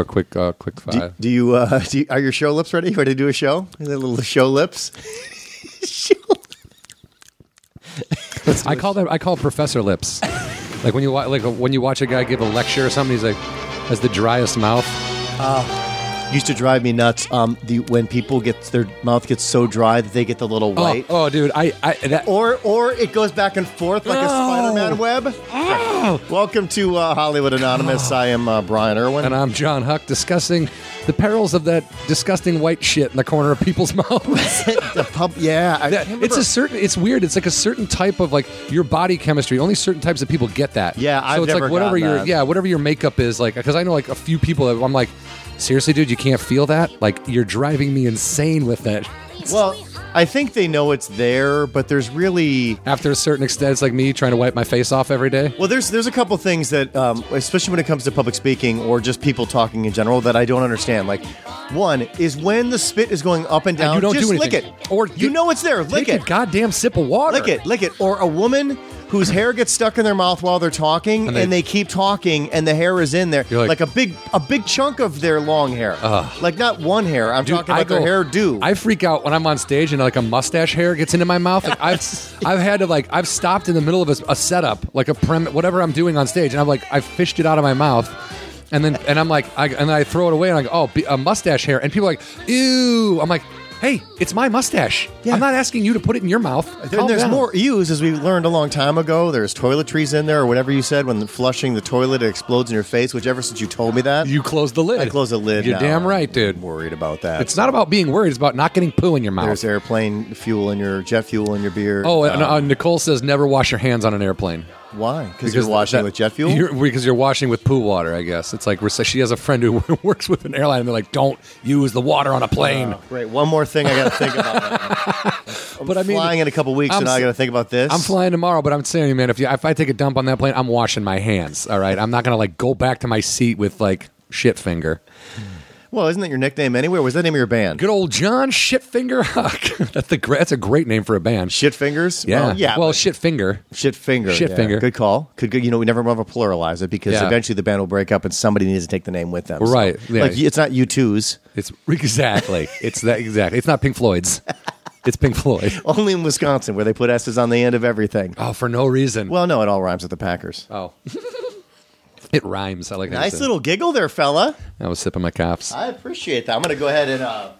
a quick, uh, quick Do, five. do you, uh, do you, are your show lips ready? Ready to do a show? Is that little show lips? I call that I call Professor Lips. like when you wa- like when you watch a guy give a lecture or something, he's like has the driest mouth. Used to drive me nuts. Um, the when people get their mouth gets so dry that they get the little Oh, white. oh, dude, I, I that, Or, or it goes back and forth like a No. Spider-Man web. Oh. Welcome to uh, Hollywood Anonymous. I am uh, Brian Irwin. and I'm John Huck discussing the perils of that disgusting white shit in the corner of people's mouths. the pub, yeah. That- it's a certain it's weird it's like a certain type of like your body chemistry only certain types of people get that Yeah, so I've it's never like whatever your that. yeah whatever your makeup is like because i know like a few people that i'm like seriously dude you can't feel that? Like you're driving me insane with that. Well, I think they know it's there, but there's really after a certain extent it's like me trying to wipe my face off every day. Well, there's there's a couple things that, um, especially when it comes to public speaking or just people talking in general, that I don't understand. Like, one is when the spit is going up and down, you don't just do lick it, Or you know it's there, lick take it, a goddamn sip of water. Lick it, lick it. Or a woman whose hair gets stuck in their mouth while they're talking, and And they, they- keep talking, and the hair is in there, like, like- a big a big chunk of their long hair, uh. like not one hair. I'm Dude, talking about their hair do. I freak out when I'm on stage and like a mustache hair gets into my mouth. Like I've I've had to like I've stopped in the middle of a, a setup, like a prem, whatever I'm doing on stage, and I'm like I fished it out of my mouth, and then and I'm like I, and I throw it away and I go oh a mustache hair, and people are like ew. I'm like hey, it's my mustache. Yeah. I'm not asking you to put it in your mouth. Then Calm there's down. more use, as we learned a long time ago. There's toiletries in there, or whatever you said when flushing the toilet it explodes in your face. Which ever since you told me that, You close the lid. I close the lid. You're now. damn right, I'm dude. worried about that. It's not about being worried. It's about not getting poo in your mouth. There's airplane fuel in your jet fuel in your beer. Oh, and, Um, uh, Nicole says never wash your hands on an airplane. Why? Because you're washing that- with jet fuel. You're, because you're washing with poo water, I guess. It's like she has a friend who works with an airline, and they're like, "Don't use the water on a plane." Oh, great. One more thing I got to think about. I'm But I mean, flying in a couple weeks, I'm now I got to think about this. I'm flying tomorrow, but I'm saying, you, man, if you, if I take a dump on that plane, I'm washing my hands. All right, I'm not gonna like go back to my seat with like shit finger. Well, isn't that your nickname anyway? Was that the name of your band? Good old John Shitfinger Huck. that's the that's a great name for a band. Shit fingers. yeah, Well, yeah. Well, but- shit finger. Shit finger. Shit yeah. Good call. Could go, you know we never want to pluralize it because Yeah. eventually the band will break up and somebody needs to take the name with them. So, Right, yeah. Like it's not U2's. It's exactly. it's that exactly. It's not Pink Floyd's. It's Pink Floyd. Only in Wisconsin where they put S's on the end of everything. Oh, for no reason. Well, no, it all rhymes with the Packers. oh. it rhymes. I like that. Nice little giggle there, fella. I was sipping my coughs. I appreciate that. I'm going to go ahead and uh,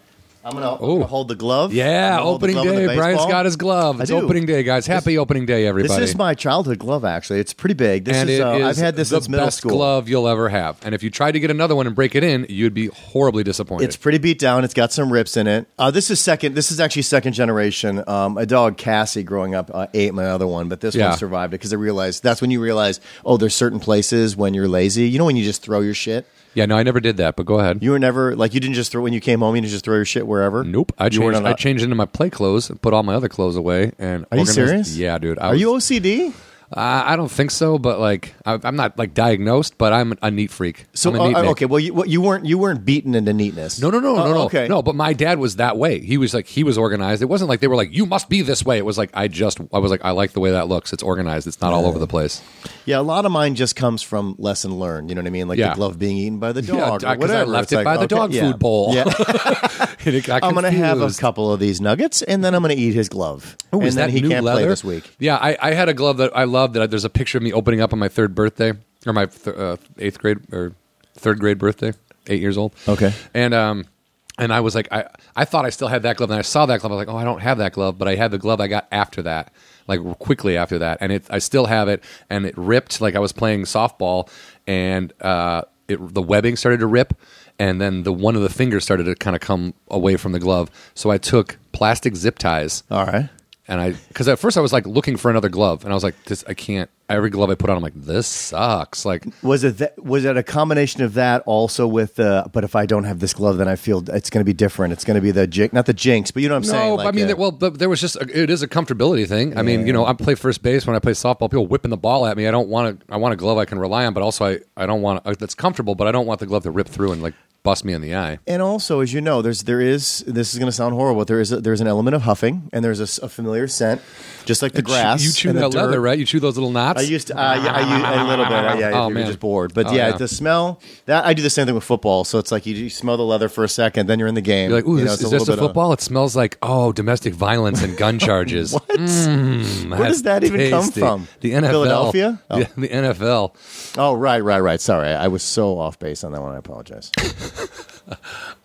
I'm going Ooh. to hold the glove. I'm Yeah, gonna hold the opening glove the day. Brian's baseball. got his glove. It's do. opening day, guys. Happy opening day, everybody. This is my childhood glove. Actually, it's pretty big. This and is, it uh, is I've had this the since middle best school. glove you'll ever have. And if you tried to get another one and break it in, you'd be horribly disappointed. It's pretty beat down. It's got some rips in it. Uh, this is second. This is actually second generation. Um, a dog Cassie growing up uh, ate my other one, but this Yeah. one survived it because I realized that's when you realize oh, there's certain places when you're lazy. You know when you just throw your shit. Yeah, no, I never did that, but go ahead. You were never like you didn't just throw when you came home. You didn't just throw your shit wherever. Nope. I You weren't changed. on I changed into my play clothes and put all my other clothes away. And Are you serious? Yeah, dude. I Are was- you OCD? Uh, I don't think so, but like I, I'm not like diagnosed, but I'm a neat freak. So I'm a neat uh, okay, well you, well, you weren't you weren't beaten into neatness. No, no, no, Oh, no, no. Okay, No, but my dad was that way. He was like he was organized. It wasn't like they were like you must be this way. It was like I just I was like I like the way that looks. It's organized. It's not all over the place. Yeah, a lot of mine just comes from lesson learned. You know what I mean? Like Yeah. the glove being eaten by the Yeah, dog or 'cause I whatever. left It's it like, by the okay, dog yeah. food bowl. Yeah. And it got I'm going to have a couple of these nuggets, and then I'm going to eat his glove. Ooh, and is then that he can't leather? play this week. Yeah, I, I had a glove that I loved. That I, there's a picture of me opening up on my third birthday or my th- uh, eighth grade or third grade birthday, eight years old. Okay. and um, and I was like, I I thought I still had that glove, and I saw that glove. I was like, oh, I don't have that glove, but I had the glove I got after that, like quickly after that, and it I still have it, and it ripped like I was playing softball, and uh, it the webbing started to rip. And then the one of the fingers started to kind of come away from the glove. So I took plastic zip ties All right. And I, because at first I was like looking for another glove, and I was like, "This, I can't." Every glove I put on, I'm like, "This sucks." Like, Was it that, was it a combination of that also with the? But if I don't have this glove, then I feel it's going to be different. It's going to be the jinx, not the jinx, but you know what I'm saying. no, Like I mean, there- well, but there was just a, it is a comfortability thing. I mean, you know, I play first base when I play softball. People whipping the ball at me. I don't want to. I want a glove I can rely on, but also I, I don't want uh, that's comfortable, but I don't want the glove to rip through and like bust me in the eye. And also, as you know, there's there is this is going to sound horrible, but there is a, there's an element of huffing, and there's a familiar scent, just like the grass. You chew and that the dirt. leather, right? You chew those little knots. I used to, uh, yeah, I use a little bit. Uh, yeah, Oh, if you're man. just bored. But Oh, yeah, yeah. the smell that I do the same thing with football. So it's like you, you smell the leather for a second, then you're in the game. You're like, ooh, You know, this, it's is a this little a bit of- football? it smells like oh, domestic violence and gun charges. what? Mm, Where does that even come from? The NFL, Philadelphia? Oh. Yeah, the NFL. Oh, right, right, right. Sorry, I was so off base on that one. I apologize.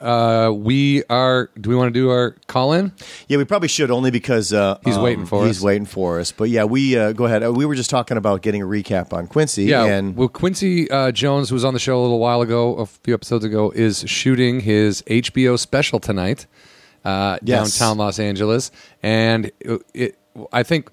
Uh, we are. Do we want to do our call in? Yeah, we probably should only because uh, He's waiting for he's us. waiting for us. But yeah, we uh, go ahead. Uh, we were just talking about getting a recap on Quincy. Yeah. and well, Quincy uh, Jones, who was on the show a little while ago, a few episodes ago, is shooting his HBO special tonight, uh, Yes. downtown Los Angeles, and it, it. I think,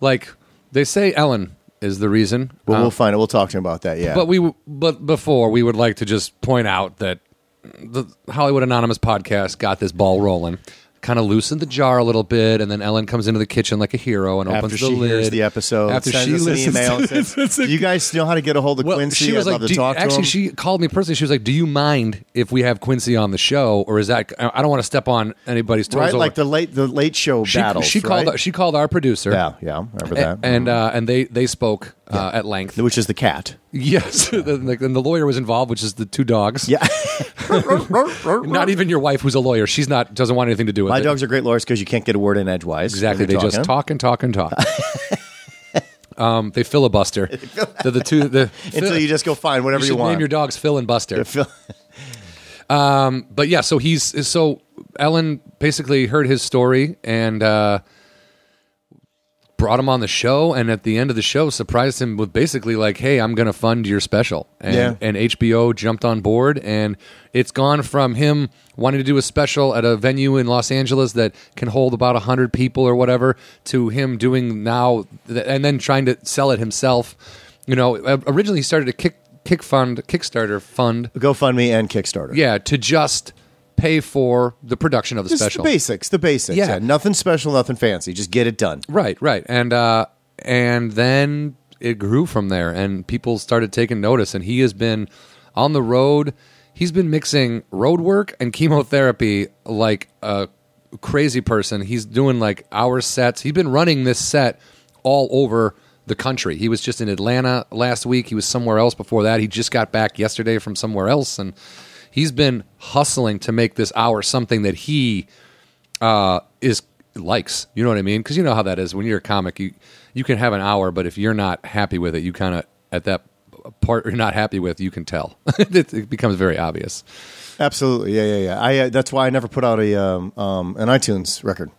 like they say, Ellen is the reason. well, Uh, we'll find it. We'll talk to him about that. Yeah, But we, but before we would like to just point out that the Hollywood Anonymous podcast got this ball rolling, kind of loosened the jar a little bit, and then Ellen comes into the kitchen like a hero and after opens she the lid. hears the episode, after sends she us an listens email, and says, "Do you guys know how to get a hold of Quincy? she was I'd like, love to "Do- talk to actually, him." she called me personally. She was like, "Do you mind if we have Quincy on the show, or is that? I don't want to step on anybody's toes." right, over. like the late the late show she, battles. she called. right? She called our producer. yeah, yeah, remember that? And uh, and they they spoke uh, at length. which is the cat. Yes, and the, and the lawyer was involved, which is the two dogs. Yeah, Not even your wife, who's a lawyer. She's not doesn't want anything to do with it. my it. dogs are great lawyers because you can't get a word in edgewise. exactly. They just talk and talk and talk. um, they filibuster. They're the two. The until you just go find whatever you you, want. name your dogs Phil and Buster. Phil- But yeah, so he's so Ellen basically heard his story and uh, brought him on the show, and at the end of the show, surprised him with basically like, "Hey, I'm going to fund your special," and Yeah. and HBO jumped on board, and it's gone from him wanting to do a special at a venue in Los Angeles that can hold about hundred people or whatever, to him doing now, th- and then trying to sell it himself. You know, uh, originally he started a kick kick fund Kickstarter fund GoFundMe and Kickstarter. yeah, to just pay for the production of the Just special. the basics, the basics. Yeah. Yeah. nothing special, nothing fancy. Just get it done. Right, right. And uh and then it grew from there and people started taking notice and he has been on the road. He's been mixing road work and chemotherapy like a crazy person. He's doing like hour sets. He's been running this set all over the country. He was just in Atlanta last week. He was somewhere else before that. He just got back yesterday from somewhere else and he's been hustling to make this hour something that he uh, is likes. You know what I mean? Because you know how that is when you're a comic. You you can have an hour, but if you're not happy with it, you kind of at that part you're not happy with, you can tell. it, it becomes very obvious. Absolutely, yeah, yeah, yeah. I uh, that's why I never put out a um, um, an iTunes record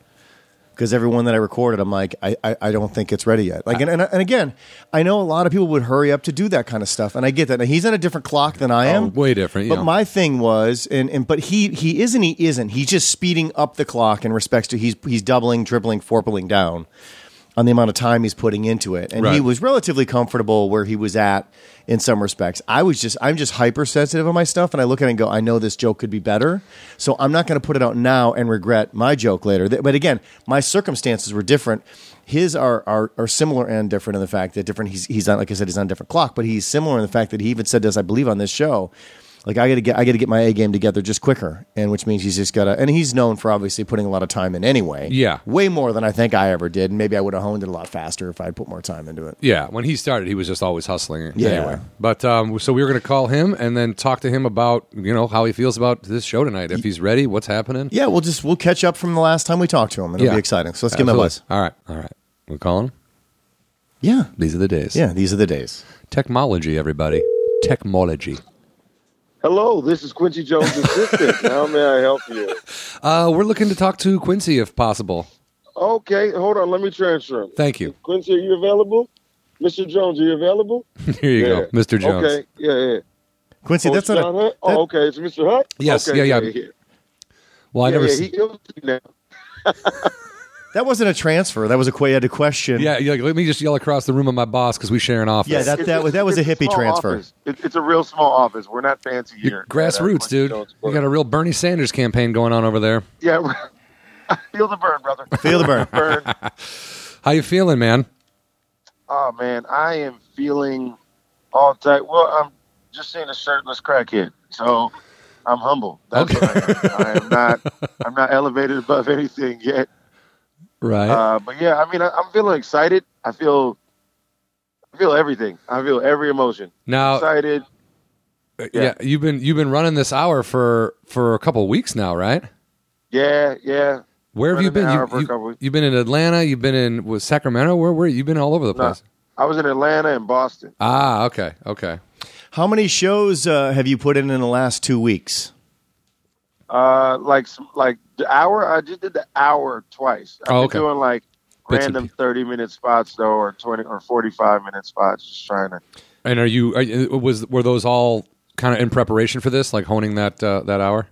because everyone that I recorded, I'm like, I, I, I don't think it's ready yet. Like, and, and, and again, I know a lot of people would hurry up to do that kind of stuff, and I get that. Now, he's on a different clock than I oh, am, Oh, way different, But yeah. my thing was, and, and but he he isn't he isn't. He's just speeding up the clock in respects to he's he's doubling, tripling, fourpling down on the amount of time he's putting into it. And he was relatively comfortable where he was at in some respects. I was just I'm just hypersensitive on my stuff and I look at it and go, I know this joke could be better. So I'm not going to put it out now and regret my joke later. But again, my circumstances were different. His are, are are similar and different in the fact that different he's he's on like I said, he's on a different clock, but he's similar in the fact that he even said this, I believe, on this show. Like I got to get, I got to get my A game together just quicker, and which means he's just got to. And he's known for obviously putting a lot of time in anyway. Yeah. way more than I think I ever did. And maybe I would have honed it a lot faster if I'd put more time into it. Yeah, when he started, he was just always hustling. Yeah. Anyway, but um, so we were going to call him and then talk to him about you know how he feels about this show tonight. If he's ready, what's happening? Yeah, we'll just we'll catch up from the last time we talked to him. It'll Yeah. be exciting. So let's give him a buzz. All right, all right. We're calling. Yeah, These are the days. yeah. These are the days. Technology, everybody. Technology. Hello, this is Quincy Jones' assistant. How may I help you? Uh, we're looking to talk to Quincy if possible. Okay, hold on. Let me transfer him. Thank you. Quincy, are you available? Mr. Jones, are you available? Here you Yeah. go, Mr. Jones. Okay, yeah, yeah. Quincy, oh, that's not a, Hunt? that- Oh, okay. It's Mr. Hunt? Yes, Okay, yeah, yeah. yeah. Well, I yeah, never. yeah, s- he now. that wasn't a transfer. That was a que- you had to question. yeah, yeah, let me just yell across the room at my boss because we share an office. Yeah, that It's- that was that was a hippie transfer. It, it's a real small office. We're not fancy You're here. grassroots, Quincy dude. Jones You got a real Bernie Sanders campaign going on over there. Yeah. Feel the burn, brother. Feel the burn. burn. How you feeling, man? Oh man, I am feeling all tight. Well, I'm just seen a shirtless crackhead. So I'm humble. That's Okay. what I am. I am not. I'm not elevated above anything yet. Right. Uh, but yeah, I mean, I, I'm feeling excited. I feel, I feel everything. I feel every emotion. now, Excited. yeah. yeah. you've been you've been running this hour for for a couple weeks now, right? Yeah, yeah. Where have you been? You, hour for a you, couple weeks. you've been in Atlanta. You've been in was Sacramento. Where were you? You've been all over the No. place. I was in Atlanta and Boston. Ah, okay, okay. How many shows uh, have you put in in the last two weeks? Uh, like like the hour. I just did the hour twice. I've Oh, been okay. doing like random thirty minute spots though, or twenty or forty five minute spots. Just trying to. And are you? Are, was were those all kind of in preparation for this, like honing that uh, that hour?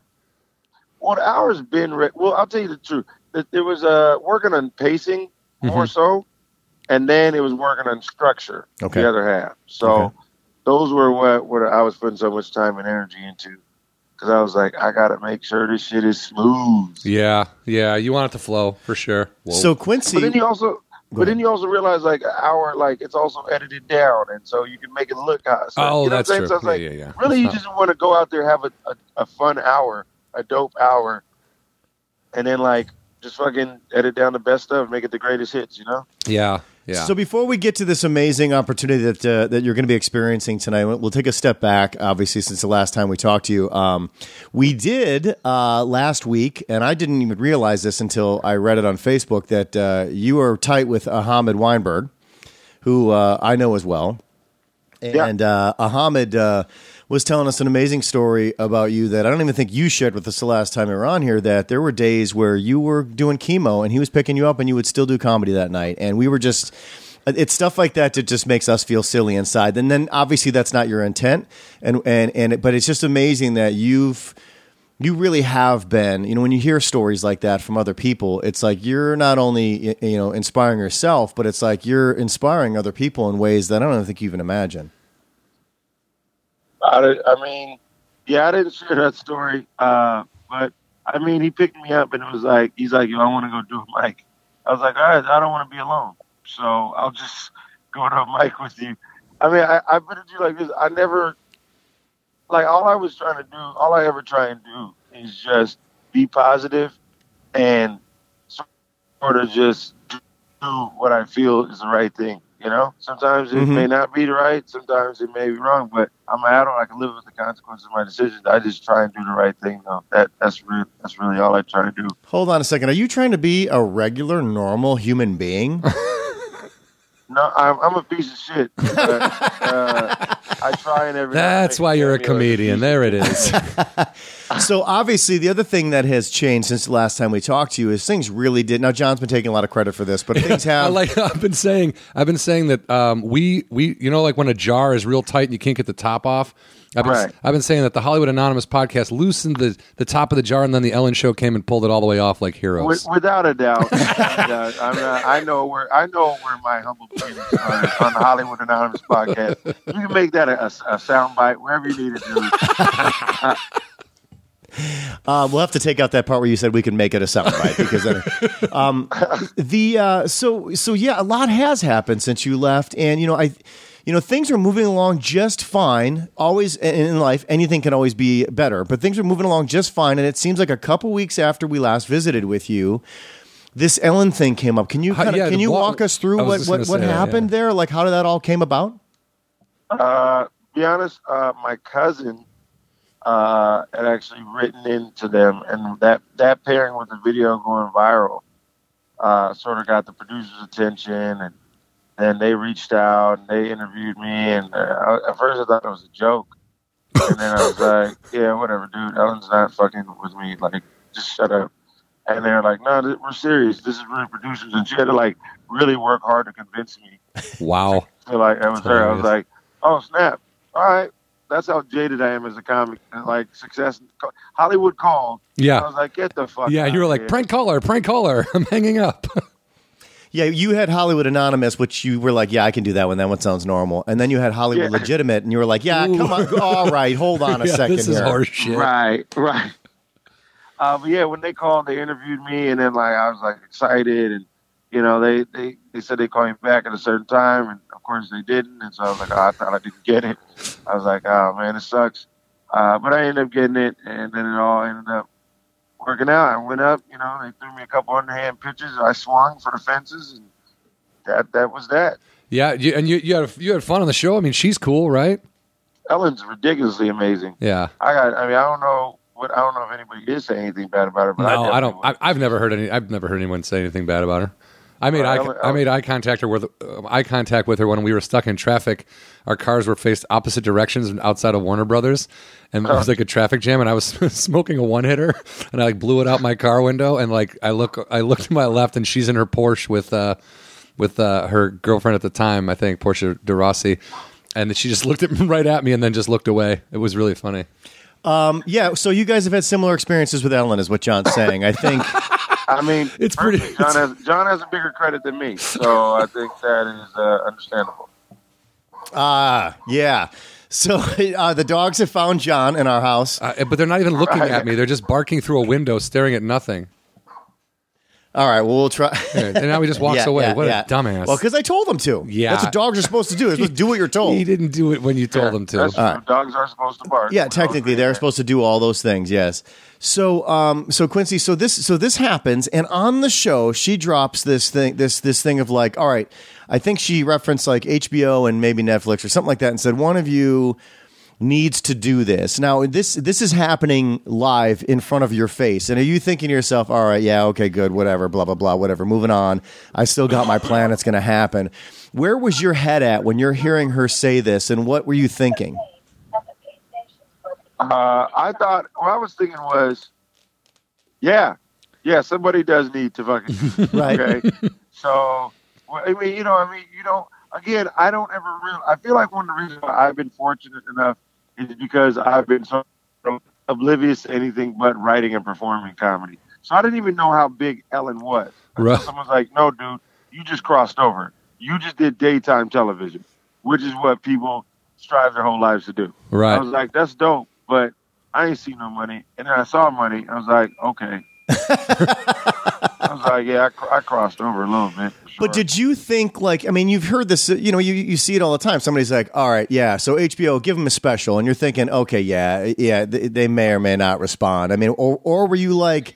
Well, the hour's been. Re- well, I'll tell you the truth. It, it was uh working on pacing more Mhm. so, and then it was working on structure. Okay. The other half. So Okay. those were what what I was putting so much time and energy into. Because I was like, I gotta make sure this shit is smooth. Yeah, yeah. You want it to flow for sure. Whoa. So Quincy, But then you also, but then you also realize like an hour, like it's also edited down, and so you can make it look hot. So, oh, you know that's what true. I'm saying? So it's yeah, like, yeah, yeah. really, you It's just want to go out there, have a, a, a fun hour, a dope hour, and then like just fucking edit down the best stuff, make it the greatest hits. You know? yeah, yeah. So before we get to this amazing opportunity that uh, that you're going to be experiencing tonight, we'll we'll take a step back. Obviously, since the last time we talked to you, um, we did uh, last week, and I didn't even realize this until I read it on Facebook that uh, you are tight with Ahamed Weinberg, who uh, I know as well. Yeah. And uh, Ahmed uh, was telling us an amazing story about you that I don't even think you shared with us the last time you were on here. That there were days where you were doing chemo and he was picking you up and you would still do comedy that night. And we were just, it's stuff like that that just makes us feel silly inside. And then obviously that's not your intent. And, and, and, but it's just amazing that you've, you really have been you know when you hear stories like that from other people it's like you're not only you know inspiring yourself but it's like you're inspiring other people in ways that i don't think you even imagine I, I mean, yeah, I didn't share that story, uh, but I mean, he picked me up and it was like, he's like, yo, I want to go do a mic. I was like, all right, I don't want to be alone, so I'll just go to a mic with you. I mean, I, I put it to you like this: I never, like, all I was trying to do, all I ever try and do is just be positive and sort of just do what I feel is the right thing. You know, sometimes it Mhm. may not be the right, sometimes it may be wrong, but I'm an adult. I can live with the consequences of my decisions. I just try and do the right thing. Though that that's really that's really all I try to do. hold on a second are you trying to be a regular normal human being No, I'm, I'm a piece of shit. But, uh, I try and every. That's why you're a comedian. There it is. so obviously the other thing that has changed since the last time we talked to you is things really did now john's been taking a lot of credit for this but things I have like I've been saying I've been saying that um, we we you know like when a jar is real tight and you can't get the top off. I've been, Right. I've been saying that the Hollywood Anonymous podcast loosened the, the top of the jar and then the Ellen show came and pulled it all the way off like heroes. With, without a doubt, uh, I'm not, I know where I know where my humble beginnings started on the Hollywood Anonymous podcast. You can make that a, a, a sound bite wherever you need it to. Uh, we'll have to take out that part where you said we can make it a soundbite because then, um, the uh, so so yeah, a lot has happened since you left, and you know I, you know things are moving along just fine. Always in in life, anything can always be better, but things are moving along just fine. And it seems like a couple weeks after we last visited with you. This Ellen thing came up. Can you kinda, yeah, can you wa- walk us through what what, what say that, happened yeah. there? Like how did that all came about? Uh, be honest, uh, my cousin uh, had actually written into them, and that that pairing with the video going viral uh, sort of got the producer's attention, and then they reached out and they interviewed me, and uh, at first I thought it was a joke, and then I was like, yeah, whatever, dude, Ellen's not fucking with me, like just shut up. And they're like, no, th- we're serious. This is really producers, and she had to like really work hard to convince me wow. so like I was That's there. I was like, oh snap! All right, that's how jaded I am as a comic. Like success, Hollywood called. Yeah. I was like, get the fuck. Yeah, you were like here. prank caller, prank caller. I'm hanging up. Yeah, you had Hollywood Anonymous, which you were like, yeah, I can do that one. That one sounds normal. And then you had Hollywood Yeah. Legitimate, and you were like, yeah, Ooh. come on, all right, hold on a yeah, second this is here. horse shit. Right, right. Uh, but yeah, when they called, they interviewed me, and then like I was like excited, and you know they they they said they call me back at a certain time, and of course they didn't, and so I was like, oh, I thought I didn't get it. I was like, oh man, it sucks. Uh, but I ended up getting it, and then it all ended up working out. I went up, you know, they threw me a couple underhand pitches. I swung for the fences, and that that was that. Yeah, you, and you you had you had fun on the show. I mean, she's cool, right? Ellen's ridiculously amazing. Yeah. I got. I mean, I don't know what. I don't know if anybody is saying anything bad about her. But No, I, I, don't. I, I've never heard any. I've never heard anyone say anything bad about her. I made Uh, eye, I made eye contact her with uh, eye contact with her when we were stuck in traffic. Our cars were faced opposite directions outside of Warner Brothers, and it was like a traffic jam. And I was smoking a one hitter, and I like blew it out my car window. And like I look, I look to my left, and she's in her Porsche with uh, with uh, her girlfriend at the time, I think Portia de Rossi. And she just looked at right at me and then just looked away. It was really funny. Yeah, so you guys have had similar experiences with Ellen, is what John's saying. I think. I mean, It's pretty- John has John has a bigger credit than me, so I think that is uh, understandable. Ah, yeah. So uh, the dogs have found John in our house. Uh, but they're not even looking at me. They're just barking through a window, staring at nothing. All right, well we'll try. And now he just walks Yeah, away. yeah, what yeah. a dumbass. Well, because I told them to. Yeah. that's what dogs are supposed to do. They're do what you're told. he didn't do it when you told him to. That's true. Dogs are supposed to bark. Yeah, technically they're supposed to do all those things. Yes. So, um, so Quincy, so this, so this happens, and on the show, she drops this thing, this this thing of like, all right, I think she referenced like HBO and maybe Netflix or something like that, and said one of you needs to do this. Now, this this is happening live in front of your face, and are you thinking to yourself, all right, yeah, okay, good, whatever, blah blah blah, whatever, moving on. I still got my plan. It's going to happen. Where was your head at when you're hearing her say this, and what were you thinking? Uh, I thought what I was thinking was, yeah, yeah, somebody does need to fucking Right. Okay, so well, I mean, you know, I mean, you don't. again, I don't ever real. I feel like one of the reasons why I've been fortunate enough is because I've been so oblivious to anything but writing and performing comedy. So I didn't even know how big Ellen was. Right. Someone's like, "No, dude, you just crossed over. You just did daytime television, which is what people strive their whole lives to do." Right. I was like, "That's dope," but I ain't see no money. And then I saw money. I was like, "Okay." I was like, "Yeah, I, I crossed over a little bit." for But did you think like I mean you've heard this you know you you see it all the time somebody's like all right yeah so HBO give them a special and you're thinking okay yeah yeah they, they may or may not respond I mean or or were you like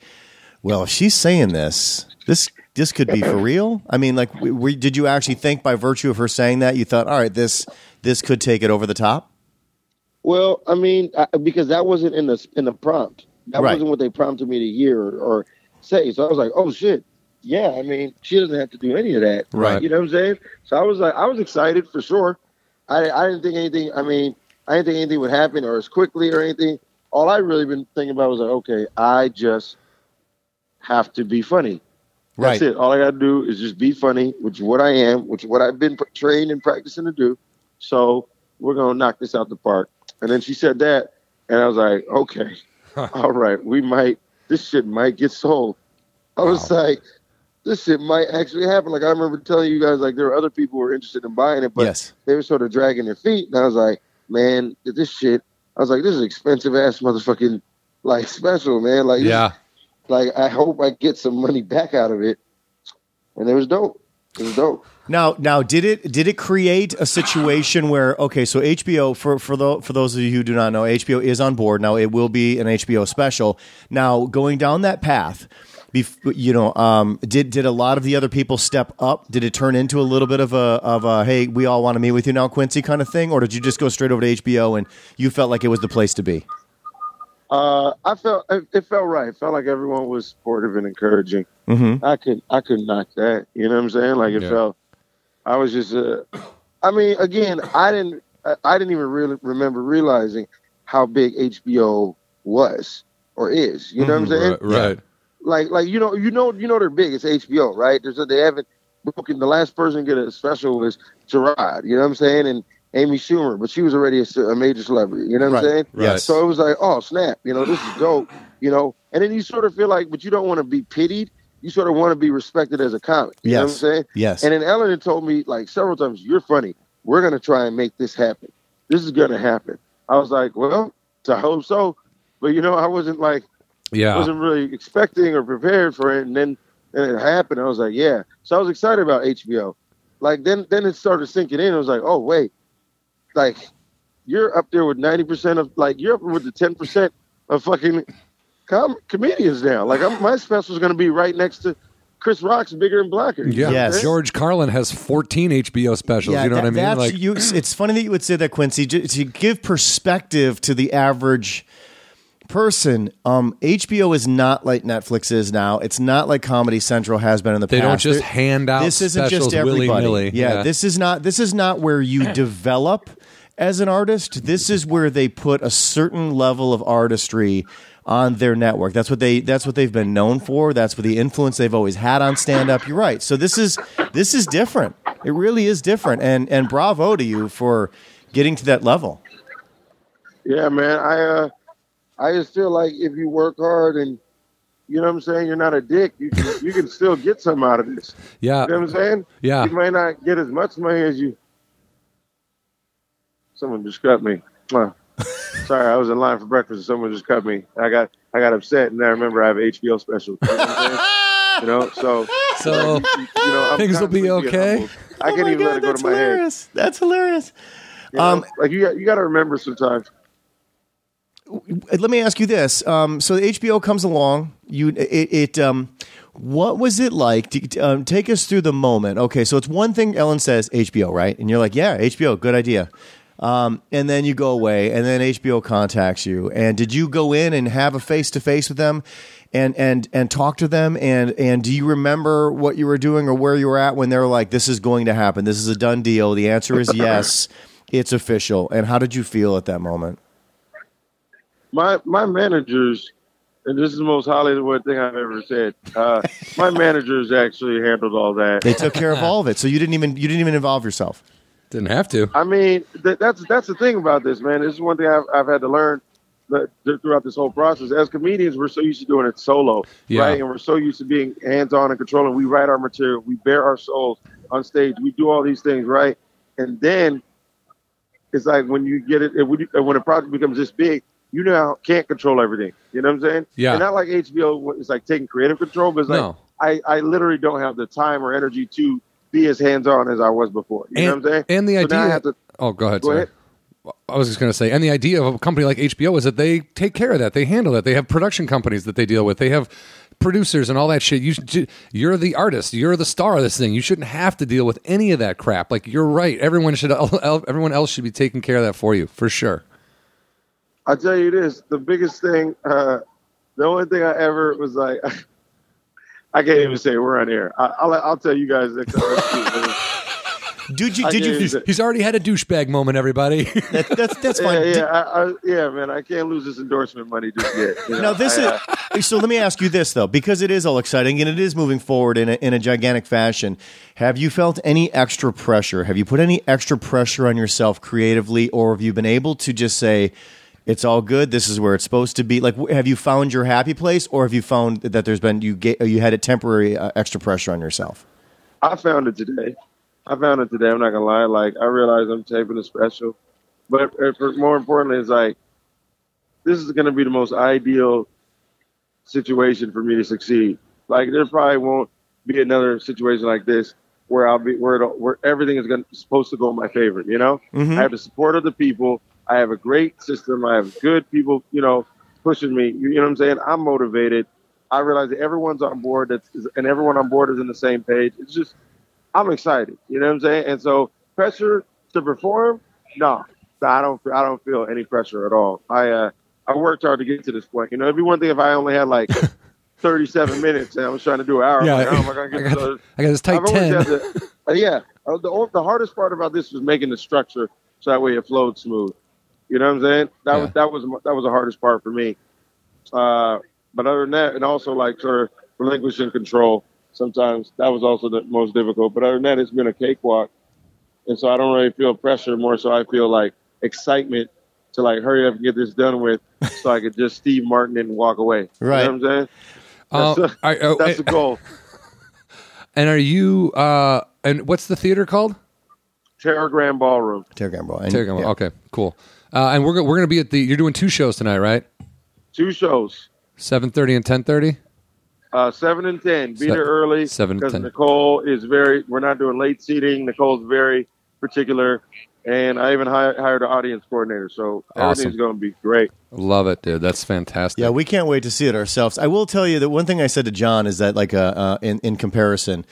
well if she's saying this this this could be for real I mean like w- were, did you actually think by virtue of her saying that you thought all right this this could take it over the top Well, I mean, I, because that wasn't in the in the prompt. That Right. wasn't what they prompted me to hear or, or say. So I was like, "Oh shit, yeah." I mean, she doesn't have to do any of that, Right. You know what I'm saying? So I was like, I was excited for sure. I I didn't think anything. I mean, I didn't think anything would happen or as quickly or anything. All I really been thinking about was like, okay, I just have to be funny. That's Right. it. All I got to do is just be funny, which is what I am, which is what I've been trained and practicing to do. So we're gonna knock this out the park. And then she said that, and I was like, okay, all right, we might. This shit might get sold. I was like, this shit might actually happen. Like I remember telling you guys, like there were other people who were interested in buying it, but yes they were sort of dragging their feet. And I was like, man, this shit. I was like, this is expensive ass motherfucking like special, man. Like, this- yeah. like I hope I get some money back out of it. And it was dope. It was dope. Now, now, did it did it create a situation where okay, so HBO for for the for those of you who do not know, HBO is on board now. It will be an HBO special. Now, going down that path, bef- you know, um, did did a lot of the other people step up? Did it turn into a little bit of a of a hey, we all want to meet with you now, Quincy kind of thing, or did you just go straight over to HBO and you felt like it was the place to be? Uh, I felt it, it felt right. It felt like everyone was supportive and encouraging. Mm-hmm. I could I could knock that. You know what I'm saying? Like it Yeah. felt. I was just. Uh, I mean, again, I didn't. I, didn't even really remember realizing how big HBO was or is. You know what I'm saying? Right. right. like like you know you know you know they're big. It's HBO, right? There's a, they haven't broken. The last person to get a special was Jerrod. You know what I'm saying? And Amy Schumer, but she was already a, a major celebrity. You know what Right. I'm saying? Yes. So it was like, oh snap! You know, this is dope. You know, and then you sort of feel like, but you don't want to be pitied. You sort of want to be respected as a comic. You know what I'm saying? Yes. And then Ellen had told me like several times, "You're funny. We're gonna try and make this happen. This is gonna happen." I was like, "Well, I hope so," but you know, I wasn't like Yeah. wasn't really expecting or prepared for it, and then then it happened. I was like, yeah. So I was excited about HBO. Like then then it started sinking in. I was like, oh wait, like you're up there with ninety percent of like you're up with the ten percent of fucking com- comedians now. Like I'm, my special is going to be right next to Chris Rock's Bigger and Blacker. Yeah, Yes. George Carlin has 14 HBO specials. you know that- what I mean? that's- Like, you, it's funny that you would say that, Quincy. Ju- To give perspective to the average person, um, HBO is not like Netflix is now. It's not like Comedy Central has been in the They past. don't just There- hand out This isn't just everybody. willy-nilly. Yeah, Yeah. this is not. This is not where you develop as an artist. This is where they put a certain level of artistry on their network. That's what they that's what they've been known for. That's what the influence they've always had on stand up. You're right. So this is this is different. It really is different. And and bravo to you for getting to that level. Yeah, man. I uh, I just feel like if you work hard and you know what I'm saying, you're not a dick. You can you can still get some out of this. yeah, You know what I'm saying? Yeah. You may not get as much money as you. Someone just cut me. Mwah. Sorry, I was in line for breakfast and someone just cut me. I got I got upset and I remember I have an HBO special. You know, what I'm saying? You know, so so you know, I'm Things will be okay? humbled. I Oh can't my even let it go that's to my head. hilarious. That's hilarious. You know? Um, like you got you got to remember sometimes. let me ask you this. Um, so HBO comes along. You it, it um, what was it like? To, um, take us through the moment. Okay, so it's one thing Ellen says HBO, right? And you're like, yeah, HBO, good idea. Um, and then you go away, and then HBO contacts you. And did you go in and have a face to face with them, and and and talk to them? And and do you remember what you were doing or where you were at when they were like, this is going to happen? This is a done deal. The answer is yes. It's official. And how did you feel at that moment? my my managers, and this is the most Hollywood thing I've ever said. Uh, my managers actually handled all that. They took care of all of it, so you didn't even you didn't even involve yourself. Didn't have to. I mean, th- that's that's the thing about this, man. This is one thing I've, I've had to learn that, th- throughout this whole process. As comedians, we're so used to doing it solo, Yeah. right? And we're so used to being hands-on and controlling. We write our material, we bear our souls on stage, we do all these things, right? And then it's like when you get it, when, you, when a project becomes this big, you now can't control everything. You know what I'm saying? Yeah. And not like HBO, it's like taking creative control, but it's like No. I, I literally don't have the time or energy to be as hands-on as I was before. You know what I'm saying? and the So I idea- have to- Oh, go ahead. Go sorry. ahead. I was just going to say, and the idea of a company like HBO is that they take care of that. They handle that. They have production companies that they deal with. They have producers and all that shit. You should, you're the artist. You're the star of this thing. You shouldn't have to deal with any of that crap. Like you're right. Everyone should. Everyone else should be taking care of that for you for sure. I'll tell you this: the biggest thing, uh, the only thing I ever was like, I can't even say we're on air. I, I'll I'll tell you guys next time. Did you? I Did you? even- He's already had a douchebag moment. Everybody. That, that's that's yeah, fine. yeah, Did- I, I, yeah, man. I can't lose this endorsement money just yet. You know? Now this I, is so. Let me ask you this though, because it is all exciting and it is moving forward in a, in a gigantic fashion. Have you felt any extra pressure? Have you put any extra pressure on yourself creatively, or have you been able to just say, "It's all good. This is where it's supposed to be"? Like, have you found your happy place, or have you found that there's been you get you had a temporary uh, extra pressure on yourself? I found it today. I found it today. I'm not gonna lie. Like I realized I'm taping a special, but uh, for, more importantly, it's like this is gonna be the most ideal situation for me to succeed. Like there probably won't be another situation like this where I'll be where where everything is gonna supposed to go in my favor. You know, I have the support of the people. I have a great system. I have good people. You know, pushing me. You, know what I'm saying? I'm motivated. I realize that everyone's on board. That's and everyone on board is in the same page. It's just I'm excited. You know what I'm saying? And so pressure to perform, no, no, I don't. I don't feel any pressure at all. I uh, I worked hard to get to this point. You know, it'd be one thing if I only had like 37 minutes and I was trying to do an hour. Yeah, I'm like, how am I gonna I got- to I got this tight I've ten. had the- uh, yeah, uh, the the hardest part about this was making the structure so that way it flowed smooth. You know what I'm saying? That was that was that was the hardest part for me. Uh, but other than that, and also like sort of relinquishing control. Sometimes that was also the most difficult. But other than that, it's been a cakewalk, and so I don't really feel pressure. More so, I feel like excitement to like hurry up and get this done with, so I could just Steve Martin and walk away. Right. You know what I'm saying? Uh, That's, the- I- oh, that's the goal. and are you? Uh, and what's the theater called? Teragram Ballroom. Telegram Ballroom. And- Telegram. yeah. Okay, cool. Uh, and we're go- we're gonna be at the. You're doing two shows tonight, right? Two shows. Seven thirty and ten thirty. Uh, seven and ten. Be Se- there early. seven because Nicole is very. We're not doing late seating. Nicole's very particular. and I even hi- hired an audience coordinator. So everything's Awesome. going to be great. Love it, dude. That's fantastic. Yeah, we can't wait to see it ourselves. I will tell you that one thing I said to John is that, like, uh, uh, in in comparison,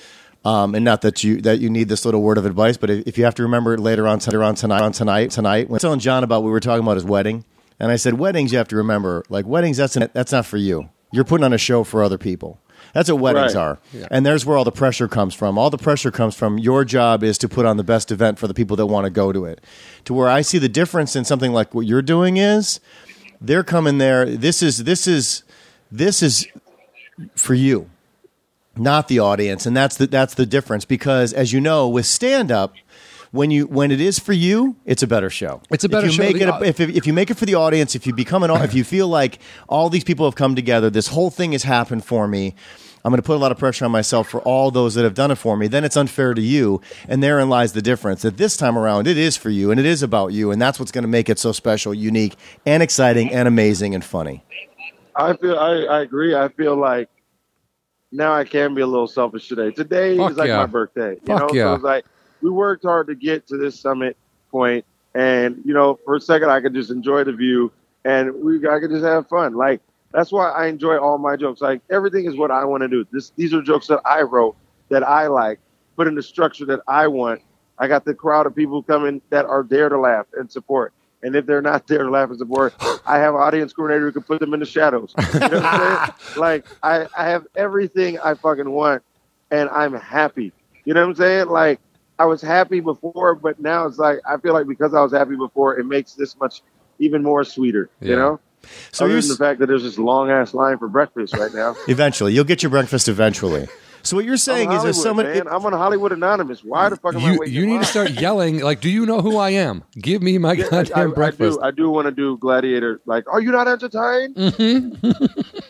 um, and not that you that you need this little word of advice, but if, if you have to remember it later on, later on tonight, on tonight, tonight, when I was telling John about we were talking about his wedding, and I said weddings you have to remember, like weddings that's an, that's not for you. You're putting on a show for other people. That's what weddings Right. are, and there's where all the pressure comes from. All the pressure comes from your job is to put on the best event for the people that want to go to it. To where I see the difference in something like what you're doing is they're coming there. This is this is this is for you, not the audience, and that's the that's the difference. Because as you know, with stand up, when you when it is for you, it's a better show. It's a better if you show. Make it a, if if you make it for the audience, if you become an if you feel like all these people have come together, this whole thing has happened for me. I'm going to put a lot of pressure on myself for all those that have done it for me. Then it's unfair to you, and therein lies the difference. That this time around, it is for you, and it is about you, and that's what's going to make it so special, unique, and exciting, and amazing, and funny. I feel I, I agree. I feel like now I can be a little selfish today. Today Fuck is like yeah. my birthday. You Fuck know, yeah. so it's like we worked hard to get to this summit point, and you know, for a second I could just enjoy the view, and we I could just have fun. Like that's why I enjoy all my jokes. Like everything is what I want to do. This these are jokes that I wrote that I like, put in the structure that I want. I got the crowd of people coming that are there to laugh and support. And if they're not there to laugh and support, I have an audience coordinator who can put them in the shadows. You know what I'm saying? Like I, I have everything I fucking want and I'm happy. You know what I'm saying? Like I was happy before, but now it's like I feel like because I was happy before, it makes this much even more sweeter. Yeah. You know? So Other than the fact that there's this long ass line for breakfast right now. Eventually, you'll get your breakfast eventually. So what you're saying I'm is, there's Hollywood, someone. man. I'm on Hollywood Anonymous. Why the fuck am I You, waiting? you need to start yelling like, "Do you know who I am? Give me my Yeah, I- goddamn I, breakfast." I do, I do want to do Gladiator. Like, are you not entertained? Mm-hmm.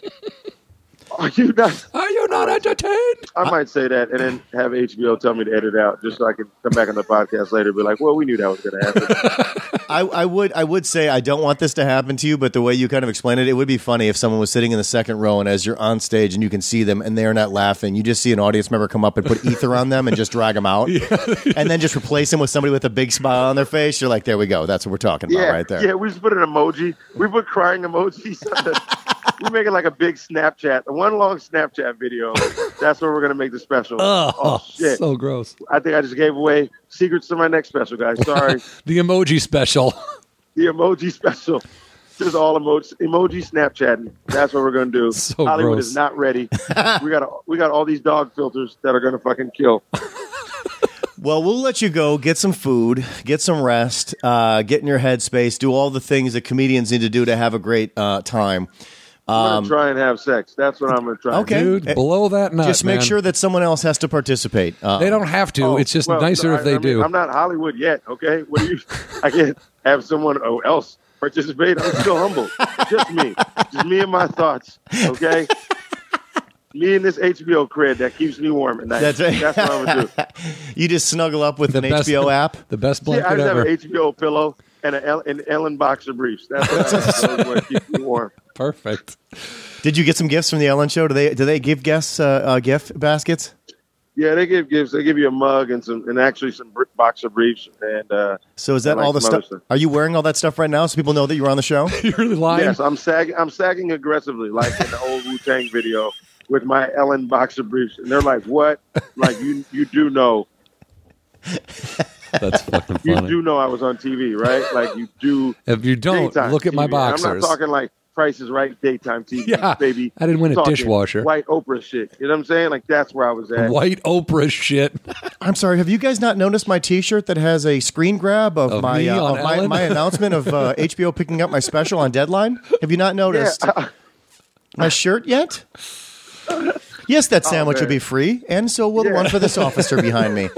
are you not? Are you not entertained? I might say that and then have HBO tell me to edit out just so I can come back on the podcast later and be like, well, we knew that was going to happen. I, I would I would say I don't want this to happen to you, but the way you kind of explain it, it would be funny if someone was sitting in the second row and as you're on stage and you can see them and they're not laughing, you just see an audience member come up and put ether on them and just drag them out, and then just replace them with somebody with a big smile on their face. You're like, there we go. That's what we're talking about right there. yeah. We just put an emoji. We put crying emojis. On the, we make it like a big Snapchat, one long Snapchat video. That's where we're going to make the special. oh shit! so gross. I think I just gave away secrets to my next special, guys. Sorry. The emoji special. the emoji special. This is all emoji emoji Snapchatting. That's what we're gonna do. So Hollywood gross. is not ready. we got we got all these dog filters that are gonna fucking kill. Well, we'll let you go, get some food, get some rest, uh, get in your headspace, do all the things that comedians need to do to have a great uh, time. I'm gonna try and have sex. That's what I'm gonna try. okay. Dude, blow that nut. Just make man. sure that someone else has to participate. Uh, they don't have to. Oh, it's just well, nicer I- if they I mean, do. I'm not Hollywood yet. Okay, what do you? I can't have someone else participate. I'm still humble. Just me. Just me and my thoughts. Okay. Me and this HBO cred that keeps me warm at night. That's right. That's what I'm gonna do. you just snuggle up with The an best- HBO app. the best Yeah, I blanket just have an HBO pillow and an El- and Ellen boxer briefs. That's what, I, that's what keeps me warm. Perfect. Did you get some gifts from the Ellen Show? Do they do they give guests uh, uh, gift baskets? Yeah, they give gifts. They give you a mug and some, and actually some br- boxer briefs. And uh, So is that I like all the some stuff? stuff. Are you wearing all that stuff right now so people know that you're on the show? You're really lying. yes, I'm sagging. I'm sagging aggressively, like in the old Wu Tang video with my Ellen boxer briefs. And they're like, "What? Like you? You do know? That's fucking funny. You do know I was on TV, right? Like you do. If you don't, look at my TV. And boxers. I'm not talking like Price is Right daytime TV, Yeah, baby. I didn't win a Talking dishwasher. White Oprah shit. You know what I'm saying? Like that's where I was at. White Oprah shit. I'm sorry. Have you guys not noticed my T-shirt that has a screen grab of, Of my uh, of my, my announcement of uh, HBO picking up my special on Deadline? Have you not Yeah, noticed my shirt yet? Yes, that sandwich will Oh, man. be free, and so will the one for this officer behind me.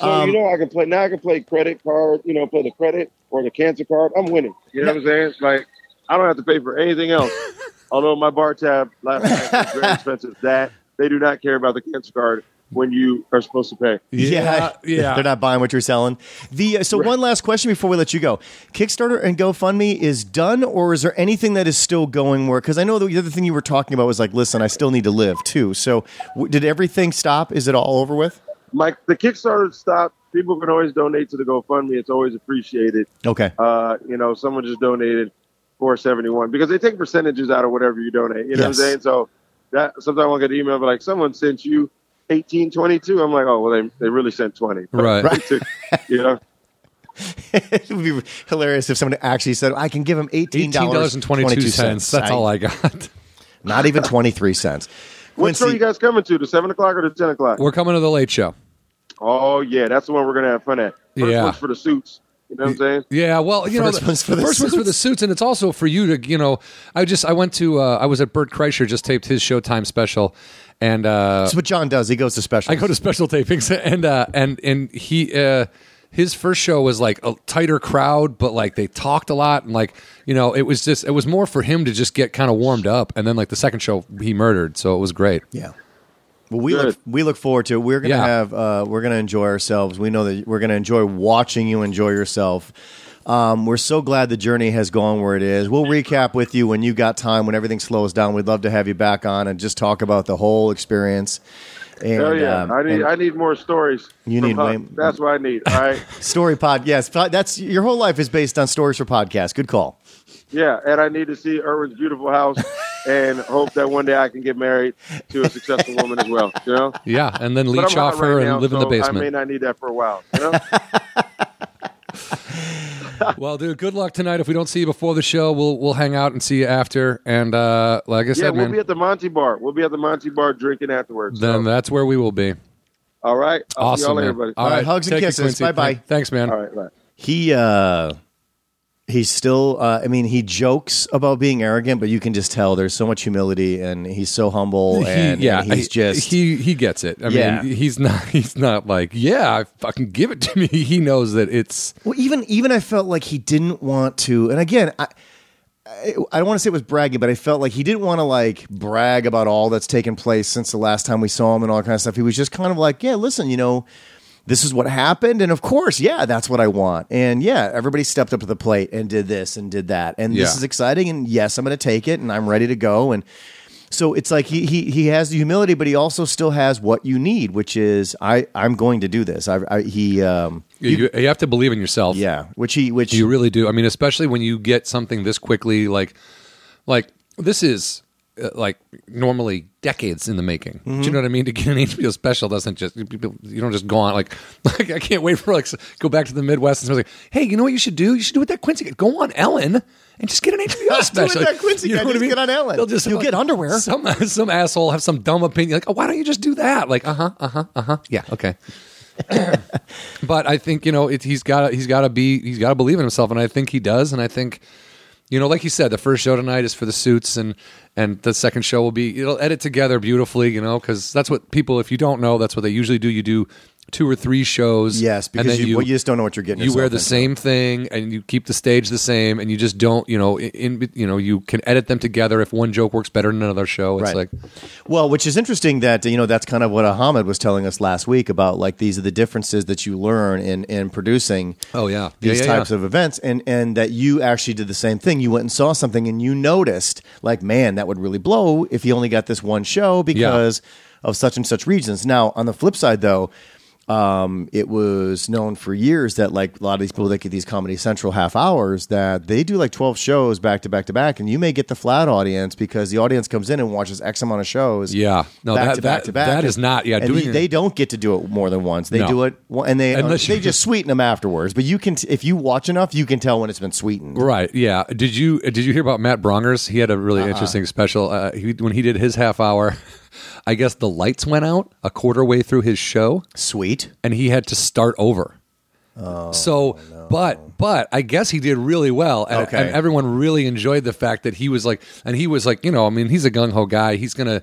So Um, you know I can play now. I can play credit card. You know, play the credit or the cancer card. I'm winning. You know what I'm saying? It's like I don't have to pay for anything else. Although my bar tab last night was very expensive. That they do not care about the cancer card when you are supposed to pay. Yeah, yeah. They're not buying what you're selling. The uh, so one last question before we let you go. Kickstarter and GoFundMe is done, or is there anything that is still going? Where because I know the other thing you were talking about was like, listen, I still need to live too. So w- did everything stop? Is it all over with? My the Kickstarter stopped people can always donate to the GoFundMe. It's always appreciated. Okay. Uh, you know, someone just donated four seventy one because they take percentages out of whatever you donate. You know Yes. what I'm saying? So that sometimes I'll get an email but like someone sent you eighteen twenty two. I'm like, oh well, they they really sent twenty. But Right. they took- you know. it would be hilarious if someone actually said, "I can give him eighteen Eighteen dollars and twenty two cents. That's all I got. Not even twenty three cents. What show are you guys coming to? The seven o'clock or the ten o'clock? We're coming to the late show. Oh yeah, that's the one we're gonna have fun at. First Yeah. for the suits. You know what I'm saying? Yeah, well, you know, First the, one's for the first one's for the suits, and it's also for you to, you know, I just I went to uh, I was at Bert Kreischer just taped his Showtime special, and uh, That's what John does. He goes to special. I go to special tapings, and uh, and and he uh, his first show was like a tighter crowd, but like they talked a lot, and like you know, it was just it was more for him to just get kind of warmed up, and then like the second show he murdered, so it was great. Yeah. Well, we Good. look we look forward to it. We're gonna Yeah. have uh, we're gonna enjoy ourselves. We know that we're gonna enjoy watching you enjoy yourself. Um, we're so glad the journey has gone where it is. We'll recap with you when you got time, when everything slows down. We'd love to have you back on and just talk about the whole experience. And, Hell yeah! um, I need I need more stories. You need Huck. way- That's what I need. All right. story pod. Yes, that's your whole life is based on stories for podcasts. Good call. Yeah, and I need to see Irwin's beautiful house, and hope that one day I can get married to a successful woman as well. You know, Yeah, and then But leech off her right and now, live in the basement. I may not need that for a while. You know. Well, dude, good luck tonight. If we don't see you before the show, we'll we'll hang out and see you after. And uh, like I yeah, said, we'll man, be at the Monty Bar. We'll be at the Monty Bar drinking afterwards. then So, that's where we will be. all right. I'll see Awesome, y'all man. later, buddy. All All right, right, hugs and take it, kisses. Bye-bye. Thanks, man. All right. Bye. He uh he's still uh, I mean he jokes about being arrogant, but you can just tell there's so much humility and he's so humble He- and, yeah, and he's he- just he he gets it. I Yeah. mean, he's not he's not like yeah, fucking give it to me. He knows that it's Well, even even I felt like he didn't want to. And again, I I, I don't want to say it was bragging, but I felt like he didn't want to like brag about all that's taken place since the last time we saw him and all that kind of stuff. He was just kind of like, yeah, listen, you know, this is what happened, and of course, yeah, that's what I want. And yeah, everybody stepped up to the plate and did this and did that, and this is exciting. And yes, I'm going to take it, and I'm ready to go. And so it's like he he he has the humility, but he also still has what you need, which is I I'm going to do this. I, I he um you, you have to believe in yourself. yeah, which he which You really do. I mean, especially when you get something this quickly, like, like this is uh, like normally decades in the making. Do you know what I mean? To get an HBO special doesn't just. You don't just go on like, like I can't wait for like go back to the Midwest and someone's like, hey, you know what you should do? You should do what that Quincy. Go on Ellen. And just get an HBO Do what special. that Quincy You know guy what I mean? Get on Ellen. They'll just You'll get underwear. Some some asshole have some dumb opinion. Like, oh, why don't you just do that? Like, uh huh, uh huh, uh huh. Yeah, okay. but I think you know it, he's got he's got to be he's got to believe in himself, and I think he does. And I think you know, like you said, the first show tonight is for the suits, and and the second show will be it'll edit together beautifully. You know, because that's what people, if you don't know, that's what they usually do. You do two or three shows. Yes, because then you, well, you just don't know what you're getting. you wear the into. same thing and you keep the stage the same and you just don't you know in, in you know you can edit them together if one joke works better than another show it's Right. like Well, which is interesting that you know that's kind of what Ahamed was telling us last week about like these are the differences that you learn in in producing. Oh, yeah. these Yeah, yeah, types yeah. of events, and and that you actually did the same thing. You went and saw something, and you noticed like, man, that would really blow if you only got this one show because of such and such reasons. Now, on the flip side, though. Um, it was known for years that like a lot of these people that get these Comedy Central half hours that they do like twelve shows back to back to back, and you may get the flat audience because the audience comes in and watches X amount of shows. Yeah. No, back that- to back that- to back. that is not- yeah, doing they, your- they don't get to do it more than once. They No. do it and they Unless they just sweeten them afterwards. But you can t- if you watch enough, you can tell when it's been sweetened. Right. Yeah. Did you did you hear about Matt Braunger's? He had a really Uh-uh. interesting special. Uh, he, when he did his half hour, I guess the lights went out a quarter way through his show, Sweet. and he had to start over. Oh, so, but but I guess he did really well, and, Okay. and everyone really enjoyed the fact that he was like, and he was like, you know, I mean, he's a gung ho guy. He's gonna.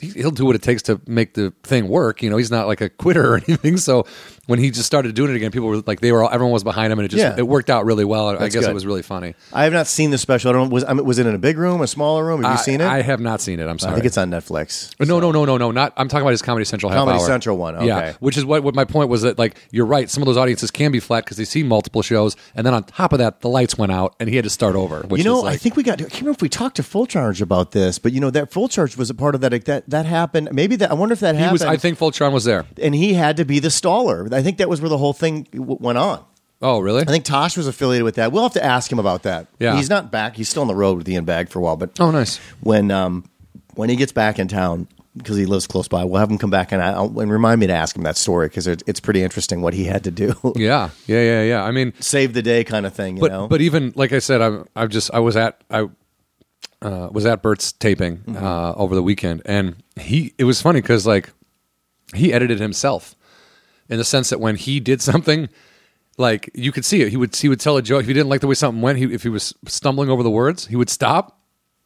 he- He'll do what it takes to make the thing work. You know, he's not like a quitter or anything. So when he just started doing it again, people were like, they were all, everyone was behind him, and it just Yeah. it worked out really well. I That's guess good. it was really funny. I have not seen the special. I don't. Was I mean, was it in a big room, a smaller room? Have you I- seen it? I have not seen it. I'm sorry. I think it's on Netflix. no, no, no, no, no. Not. I'm talking about his Comedy Central half Comedy hour. Central one, okay. Yeah, which is what, what my point was that like you're right. Some of those audiences can be flat because they see multiple shows, and then on top of that, the lights went out, and he had to start over. Which you know, is like, I think we got. I can't remember if we talked to Full Charge about this, but you know that Full Charge was a part of that. That that happened. Maybe that. I wonder if that he happened. was. I think Fultron was there. and he had to be the staller. I think that was where the whole thing w- went on. Oh, really? I think Tosh was affiliated with that. We'll have to ask him about that. Yeah. he's not back. He's still on the road with Ian Bagg for a while. But Oh, nice. when um, when he gets back in town because he lives close by, we'll have him come back and, I'll, and remind me to ask him that story because it, it's pretty interesting what he had to do. Yeah, yeah, yeah, yeah. I mean, Save the day kind of thing, you but know. but even like I said, I'm I've just I was at I uh, was at Bert's taping Mm-hmm. uh, over the weekend, and he it was funny because like he edited himself in the sense that when he did something. Like you could see it, he would he would tell a joke. If he didn't like the way something went, he, if he was stumbling over the words, he would stop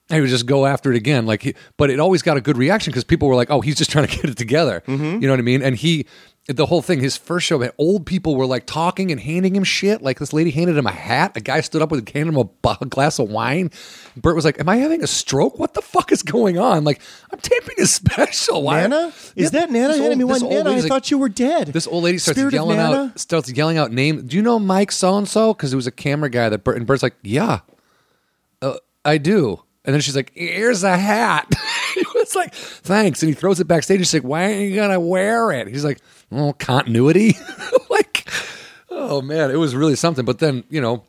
and he would just go after it again. Like, he, but it always got a good reaction because people were like, "Oh, he's just trying to get it together." Mm-hmm. You know what I mean? And he, the whole thing, his first show, man, old people were like talking and handing him shit. Like this lady handed him a hat. A guy stood up with handed him a, a glass of wine. Bert was like, "Am I having a stroke? What the fuck is going on?" Like, I'm taping a special. Why? Nana? Is Yeah, that Nana? Handing me one Nana. I like- thought you were dead. this old lady starts Spirit yelling out, starts yelling out name. Do you know Mike so and so? Because it was a camera guy that Bert and Bert's like, yeah, uh, I do. And then she's like, here's a hat. he was like, thanks. And he throws it backstage. He's like, why aren't you gonna wear it? He's like, oh, continuity. like, oh man, it was really something. But then you know.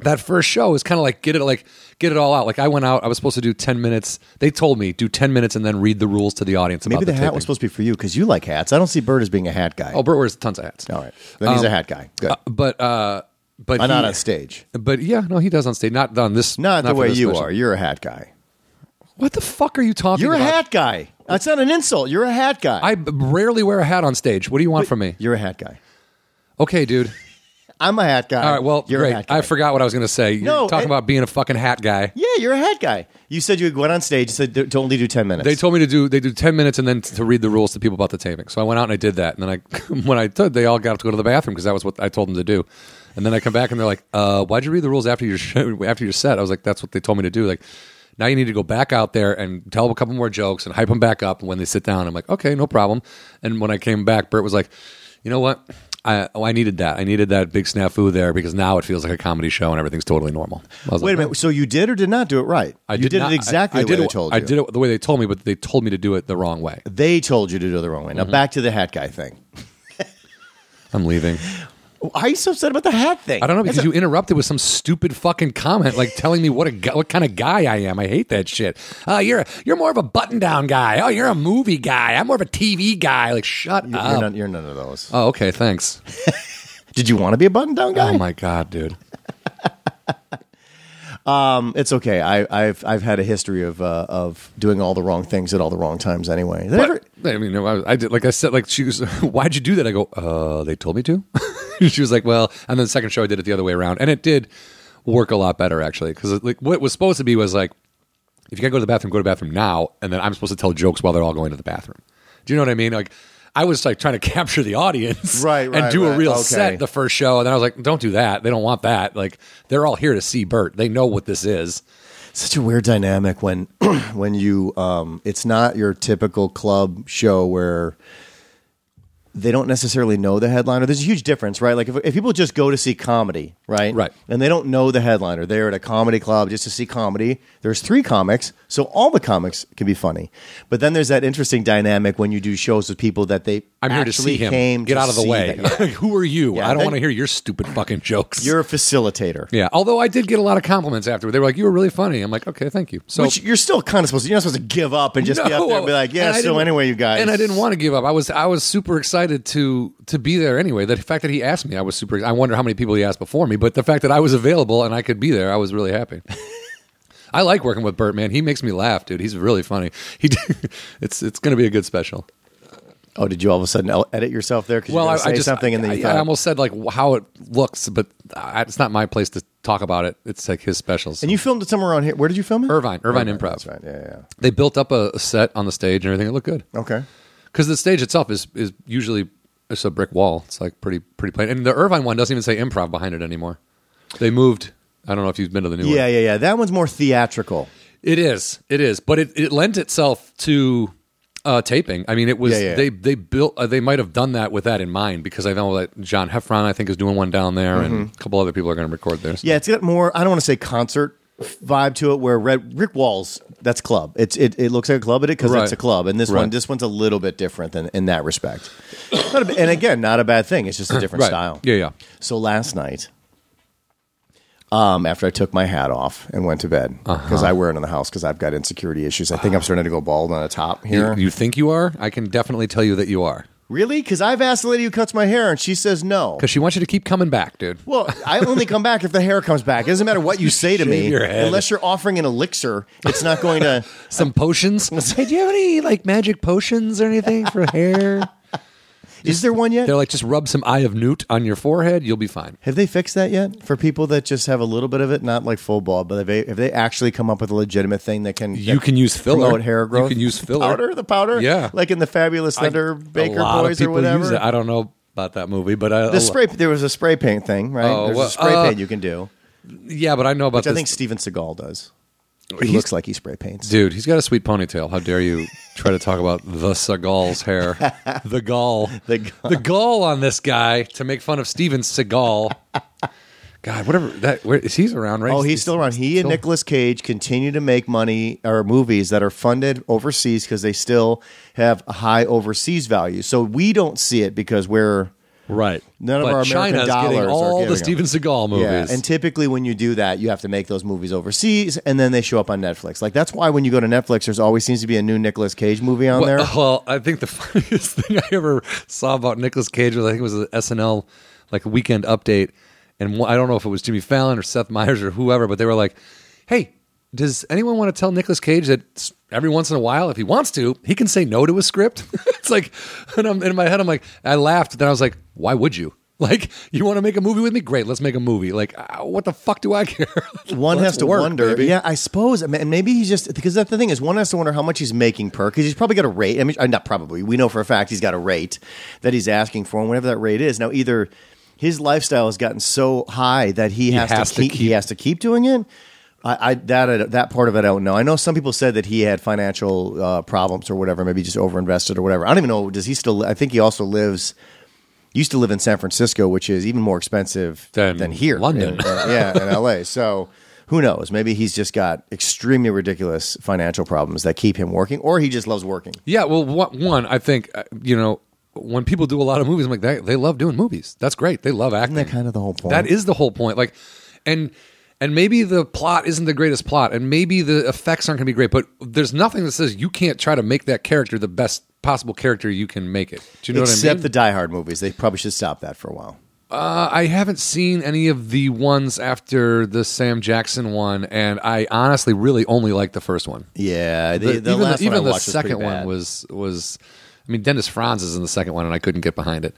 That first show is kind of like get it like get it all out. Like I went out, I was supposed to do ten minutes. They told me do ten minutes and then read the rules to the audience. Maybe about the, hat taping. was supposed to be for you because you like hats. I don't see Bert as being a hat guy. Oh, Bert wears tons of hats. All right. Then he's a hat guy. Good. Uh, but uh, but I'm not on stage. But yeah, no, he does on stage. Not on this. Not, the way you special. are. You're a hat guy. What the fuck are you talking about? You're a about? hat guy. That's not an insult. You're a hat guy. I b- rarely wear a hat on stage. What do you want from me? You're a hat guy. Okay, dude. I'm a hat guy. All right. Well, you're great. a hat guy. I forgot what I was going to say. You're No, talking I- about being a fucking hat guy. Yeah, you're a hat guy. You said you went on stage. You said to to only do ten minutes. They told me to do they do ten minutes and then to read the rules to people about the taping. So I went out and I did that. And then I when I did, they all got up to go to the bathroom because that was what I told them to do. And then I come back and they're like, uh, "Why'd you read the rules after your show, after your set?" I was like, "That's what they told me to do." Like. Now you need to go back out there and tell them a couple more jokes and hype them back up. And when they sit down, I'm like, okay, no problem. And when I came back, Bert was like, you know what? I, oh, I needed that. I needed that big snafu there because now it feels like a comedy show and everything's totally normal. Wait like, a minute. So you did or did not do it right? I you did, did not- it exactly I, I the did way it, they told you. I did it the way they told me, but they told me to do it the wrong way. They told you to do it the wrong way. Mm-hmm. Now back to the hat guy thing. I'm leaving. Why are you so upset about the hat thing? I don't know because a- you interrupted with some stupid fucking comment, like telling me what a gu- what kind of guy I am. I hate that shit. Oh, you're you're more of a button down guy. Oh, you're a movie guy. I'm more of a TV guy. Like, shut You're, up. none, you're none of those. oh, okay, thanks. Did you want to be a button down guy? Oh my god, dude. Um, it's okay. I, I've I've had a history of uh, of doing all the wrong things at all the wrong times. Anyway, Did I ever- But, I mean, I, I did like I said, like she was, why'd you do that? I go, uh, they told me to. she was like, well, and then the second show I did it the other way around, and it did work a lot better actually because like what was supposed to be was like, if you gotta go to the bathroom, go to the bathroom now, and then I'm supposed to tell jokes while they're all going to the bathroom. Do you know what I mean? Like. I was like trying to capture the audience, Right, and right, do a real Okay. set the first show, and then I was like, "Don't do that. They don't want that. Like, they're all here to see Bert. They know what this is." Such a weird dynamic when when you um, it's not your typical club show where they don't necessarily know the headliner. There's a huge difference, right? Like if, if people just go to see comedy, right? Right. And they don't know the headliner. They're at a comedy club just to see comedy. There's three comics, so all the comics can be funny. But then there's that interesting dynamic when you do shows with people that they I'm here to actually see him. came Get out of the way. Who are you? Yeah, I don't want to hear your stupid fucking jokes. You're a facilitator. Yeah, although I did get a lot of compliments afterward. They were like, "You were really funny." I'm like, "Okay, thank you." So Which you're still kind of supposed to. You're not supposed to give up and just be up there and be like, "Yeah." So anyway, you guys. And I didn't want to give up. I was I was super excited to to be there anyway. The fact that he asked me, I was super. I wonder how many people he asked before me, but the fact that I was available and I could be there, I was really happy. I like working with Bert, man. He makes me laugh, dude. He's really funny. He, it's it's going to be a good special. Oh, did you all of a sudden edit yourself there? Well, I, I just something and then you I, thought, I almost said like how it looks, but I, it's not my place to talk about it. It's like his specials. and you filmed it somewhere around here. Where did you film it? Irvine, Irvine Improv. That's right. Yeah, they built up a, a set on the stage and everything. It looked good. Okay. Because the stage itself is is usually it's a brick wall. It's like pretty pretty plain. And the Irvine one doesn't even say improv behind it anymore. They moved. I don't know if you've been to the new Yeah, one. yeah, yeah. Yeah. That one's more theatrical. It is. It is. But it, it lent itself to uh, taping. I mean, it was Yeah, yeah. they they built. Uh, they might have done that with that in mind because I know that John Heffron I think is doing one down there, and a couple other people are going to record there. Mm-hmm. Yeah, it's got more. I don't want to say concert vibe to it. Where Red Rick Walls, That's club. It's it, it looks like a club, but it because Right. it's a club. And this one, this one's a little bit different than in that respect. Not a- and again, not a bad thing. It's just a different Right. style. Yeah, yeah. So last night, um, after I took my hat off and went to bed Uh-huh. because I wear it in the house because I've got insecurity issues. I think I'm starting to go bald on the top here. You, you think you are? I can definitely tell you that you are. Really? Because I've asked the lady who cuts my hair and she says no. Because she wants you to keep coming back, dude. Well, I only come back if the hair comes back. It doesn't matter what you say to me, your head. unless you're offering an elixir. It's not going to. Some potions. hey, do you have any like magic potions or anything for hair? Is there one yet? They're like, just rub some eye of newt on your forehead. You'll be fine. Have they fixed that yet for people that just have a little bit of it, not like full bald, but have they, have they actually come up with a legitimate thing that can You that can use filler. promote hair growth? You can use filler. powder, the powder, Yeah. like in the Fabulous Thunder A Baker Boys or whatever. I don't know about that movie, but I, the spray, there was a spray paint thing, right? Oh, There's well, a spray uh, paint you can do, yeah, but I know about which I think Steven Seagal does. He looks like he spray paints. Dude, he's got a sweet ponytail. How dare you try to talk about the Seagal's hair? The gall. The gall. The gall on this guy to make fun of Steven Seagal. God, whatever that where is he's around, right? Oh, he's still around. He and still- Nicolas Cage continue to make money or movies that are funded overseas because they still have a high overseas value. So we don't see it because we're Right. None of but our American China's dollars getting are all giving the them. Steven Seagal movies. Yeah, and typically when you do that, you have to make those movies overseas, and then they show up on Netflix. Like that's why when you go to Netflix, there's always seems to be a new Nicolas Cage movie on there. Well, well, I think the funniest thing I ever saw about Nicolas Cage was I think it was an SNL like weekend update, and I don't know if it was Jimmy Fallon or Seth Meyers or whoever, but they were like, "Hey, does anyone want to tell Nicolas Cage that every once in a while, if he wants to, he can say no to a script?" it's like, and I'm, in my head, I'm like, I laughed, then I was like, "Why would you?" Like, you want to make a movie with me? Great, let's make a movie. Like, uh, what the fuck do I care? one has to work, wonder. baby. Yeah, I suppose. I mean, and maybe he's just because that's the thing is one has to wonder how much he's making per because he's probably got a rate. I mean, uh, not probably. We know for a fact he's got a rate that he's asking for, and whatever that rate is. Now, either his lifestyle has gotten so high that he, has, has to, to keep, he has to keep doing it. I, I that that part of it I don't know. I know some people said that he had financial uh, problems or whatever, maybe just overinvested or whatever. I don't even know. Does he still? I think he also lives. Used to live in San Francisco, which is even more expensive Than than here, London. in- uh, yeah, in LA. So who knows? Maybe he's just got extremely ridiculous financial problems that keep him working, or he just loves working. Yeah, well, one, one I think uh, you know when people do a lot of movies, I'm like they, they love doing movies. That's great. They love acting. that kind of the whole point? That is the whole point. Like, and and maybe the plot isn't the greatest plot, and maybe the effects aren't going to be great, but there's nothing that says you can't try to make that character the best possible character you can make it. Do you know Except what I mean? Except the Die Hard movies, they probably should stop that for a while. Uh, I haven't seen any of the ones after the Sam Jackson one, and I honestly really only like the first one. Yeah, the, The- the even last the, even one I the second one was was. I mean, Dennis Franz is in the second one, and I couldn't get behind it.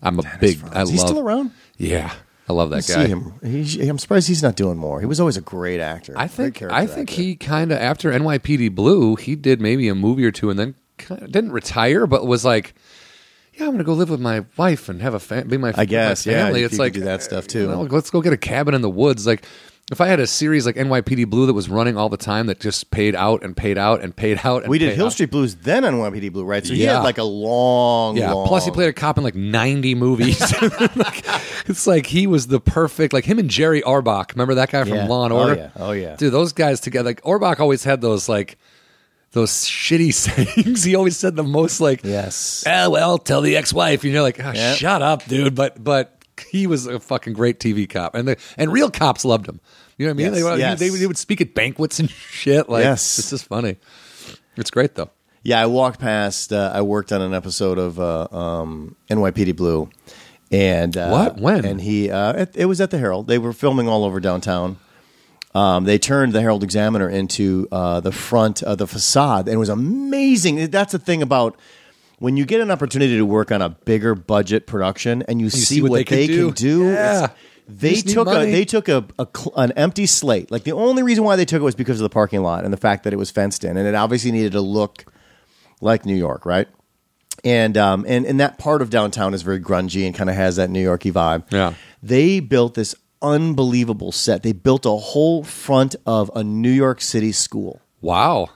I'm a big. I Is he love. still around? Yeah, I love that guy. see him. I'm surprised he's not doing more. He was always a great actor. I think. I think actor. he kind of after NYPD Blue, he did maybe a movie or two, and then kind of didn't retire, but was like. Yeah, I'm gonna go live with my wife and have a fam- be my. I guess, my yeah, family. you it's could like do that stuff, too. you know, let's go get a cabin in the woods. Like, if I had a series like NYPD Blue that was running all the time, that just paid out and paid out and paid out. And We did paid Hill out. Street Blues then on NYPD Blue, right? So he Yeah. had like a long, Yeah. long. Plus, he played a cop in like 90 movies. Like, it's like he was the perfect, like him and Jerry Orbach. Remember that guy from Yeah. Law and Oh, Order? yeah. Oh, yeah. Dude, those guys together. Like Orbach always had those like those shitty sayings. he always said the most like, Yes. "Ah, well, tell the ex-wife," and you're like, oh. "Shut up, dude." But but he was a fucking great TV cop, and the and real cops loved him. You know what I mean? Yes, They, would- yes. they, they would speak at banquets and shit. Like, Yes. it's just funny. It's great though. Yeah, I walked past. Uh, I worked on an episode of uh, um, NYPD Blue, and uh, What? When? And he, uh, it, it was at the Herald. They were filming all over downtown. Um, they turned the Herald Examiner into uh, the front of the facade, and it was amazing. That's the thing about when you get an opportunity to work on a bigger budget production, and you, see, see what what, they can they do. can do. Yeah. They took a they took a, a cl- an empty slate. Like the only reason why they took it was because of the parking lot and the fact that it was fenced in, and it obviously needed to look like New York, right? And um, and and that part of downtown is very grungy and kind of has that New Yorky vibe. Yeah. they built this unbelievable set. They built a whole front of a New York City school. Wow.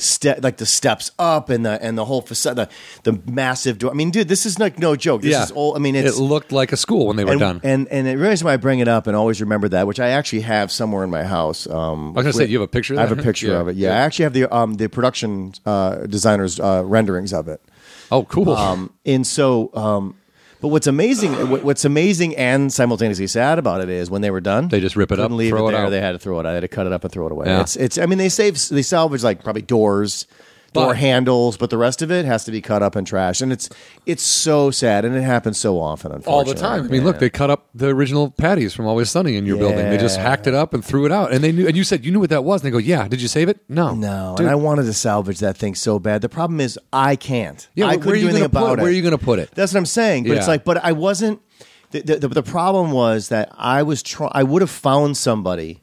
Ste- like the steps up and the and the whole facade, the, the massive door. I mean, dude, this is like no joke. This yeah. is old. I mean, it's it looked like a school when they were and, done. and and it reminds me why I bring it up and always remember that, which I actually have somewhere in my house. Um, I was gonna say, you have a picture of I have a picture Yeah. of it. Yeah, Yeah. I actually have the um the production uh, designers uh, renderings of it. oh, cool. Um, and so, um, but what's amazing, what's amazing and simultaneously sad about it is when they were done, They just rip it up, leave throw it there. They had to throw it out. They had to cut it up and throw it away. Yeah. It's, it's. I mean, they save, they salvage like probably doors, door handles, but the rest of it has to be cut up and trashed. And it's, it's so sad, and it happens so often. all the time. I mean, Yeah. look, they cut up the original patties from Always Sunny in your building. They just hacked it up and threw it out. And they knew. And you said you knew what that was. And they go, "Yeah, did you save it? No, No, Dude, and I wanted to salvage that thing so bad. The problem is I can't. Yeah, I couldn't do anything about put- it. where are you gonna put it? That's what I'm saying. But it's like, but I wasn't. The, the, the, the problem was that I was trying. I would have found somebody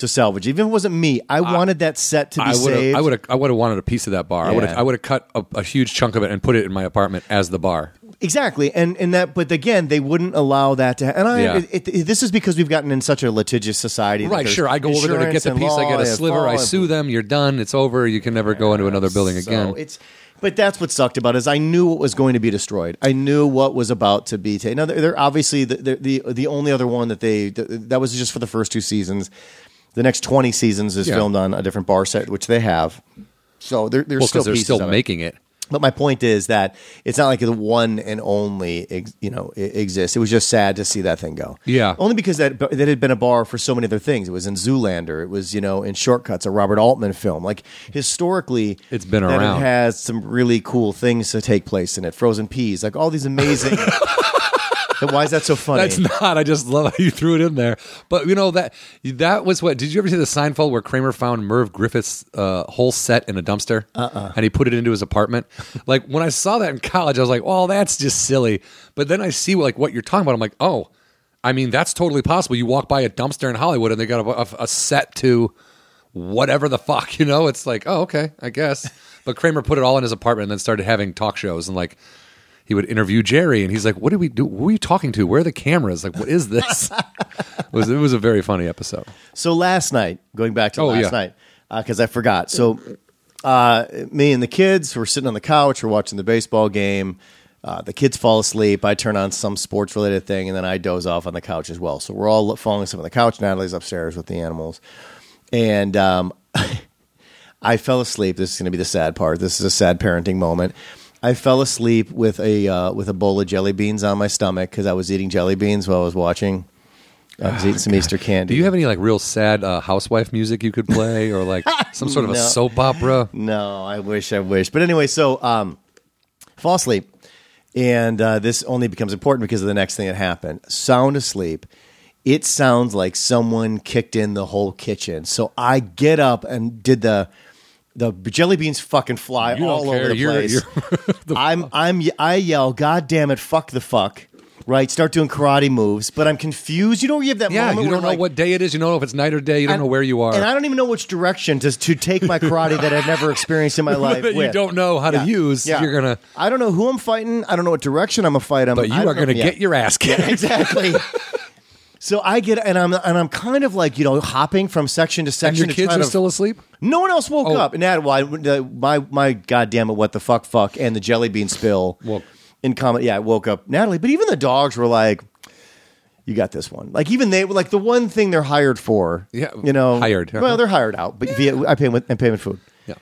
to salvage, even if it wasn't me. I wanted that set to be I would saved. I would have. I would have wanted a piece of that bar. I would. Yeah. I would have cut a, a huge chunk of it and put it in my apartment as the bar. exactly, and and that. But again, they wouldn't allow that to. And I. Yeah. It, it, this is because we've gotten in such a litigious society. that Right, there's sure. I go over there to get insurance the and piece. I law get a and sliver. I law sue them. You're done. It's over. You can never go into another building again. It's, but that's what sucked about it is I knew what was going to be destroyed. I knew what was about to be taken. Now they're, they're obviously the, the the the only other one that they that was just for the first two seasons. The next twenty seasons is Yeah. filmed on a different bar set, which they have. So they're, still because they're pieces still of it. making it. But my point is that it's not like the one and only, ex, you know, exists. It was just sad to see that thing go. Yeah. Only because that that had been a bar for so many other things. It was in Zoolander. It was you know in Short Cuts, a Robert Altman film. Like historically, It's been that around. It has some really cool things to take place in it. Frozen peas, like all these amazing. Why is that so funny? That's not. I just love how you threw it in there. But you know that that was what. Did you ever see the Seinfeld where Kramer found Merv Griffin's uh, whole set in a dumpster, uh-uh. and he put it into his apartment? like when I saw that in college, I was like, "Well, that's just silly." But then I see like what you're talking about. I'm like, "Oh, I mean, that's totally possible." You walk by a dumpster in Hollywood, and they got a, a, a set to whatever the fuck. You know, it's like, "Oh, okay, I guess." But Kramer put it all in his apartment, and then started having talk shows and like he would interview Jerry, and he's like, "What do we do? Who are you talking to? Where are the cameras? Like, what is this?" it was it was a very funny episode. So last night, going back to Oh, last yeah. night, because I forgot. So uh, me and the kids were sitting on the couch, we're watching the baseball game. Uh, the kids fall asleep. I turn on some sports related thing, and then I doze off on the couch as well. So we're all falling asleep on the couch. Natalie's upstairs with the animals, and um, I fell asleep. This is going to be the sad part. This is a sad parenting moment. I fell asleep with a uh, with a bowl of jelly beans on my stomach because I was eating jelly beans while I was watching. I was eating some Easter candy. Do you have any like real sad uh, housewife music you could play, or like some sort of a No. soap opera? No, I wish, I wish. But anyway, so um, fall asleep, and uh, this only becomes important because of the next thing that happened. Sound asleep. It sounds like someone kicked in the whole kitchen. So I get up and did the the jelly beans fucking fly You don't all care. over the You're- place. you're- I'm I'm I yell, God damn it, fuck the fuck. Right, start doing karate moves, but I'm confused. You know, you have that Yeah, moment you where don't know like, what day it is. You don't know if it's night or day. You don't and- know where you are. and I don't even know which direction to to take my karate that I've never experienced in my life. that you with. don't know how to use. Yeah. You're gonna, I don't know who I'm fighting. I don't know what direction I'm gonna fight him. but you are gonna get your ass kicked. exactly. so I get and I'm and I'm kind of like you know hopping from section to And section. your to kids are to- still asleep. No one else woke Oh. up, and that why my my goddamn it, what the fuck fuck, and the jelly bean spill. Well- in comment, yeah, I woke up Natalie, but even the dogs were like. You got this one. Like even they were like the one thing they're hired for. Yeah, you know, hired. Well, they're hired out, but via I pay with and pay with food Yeah.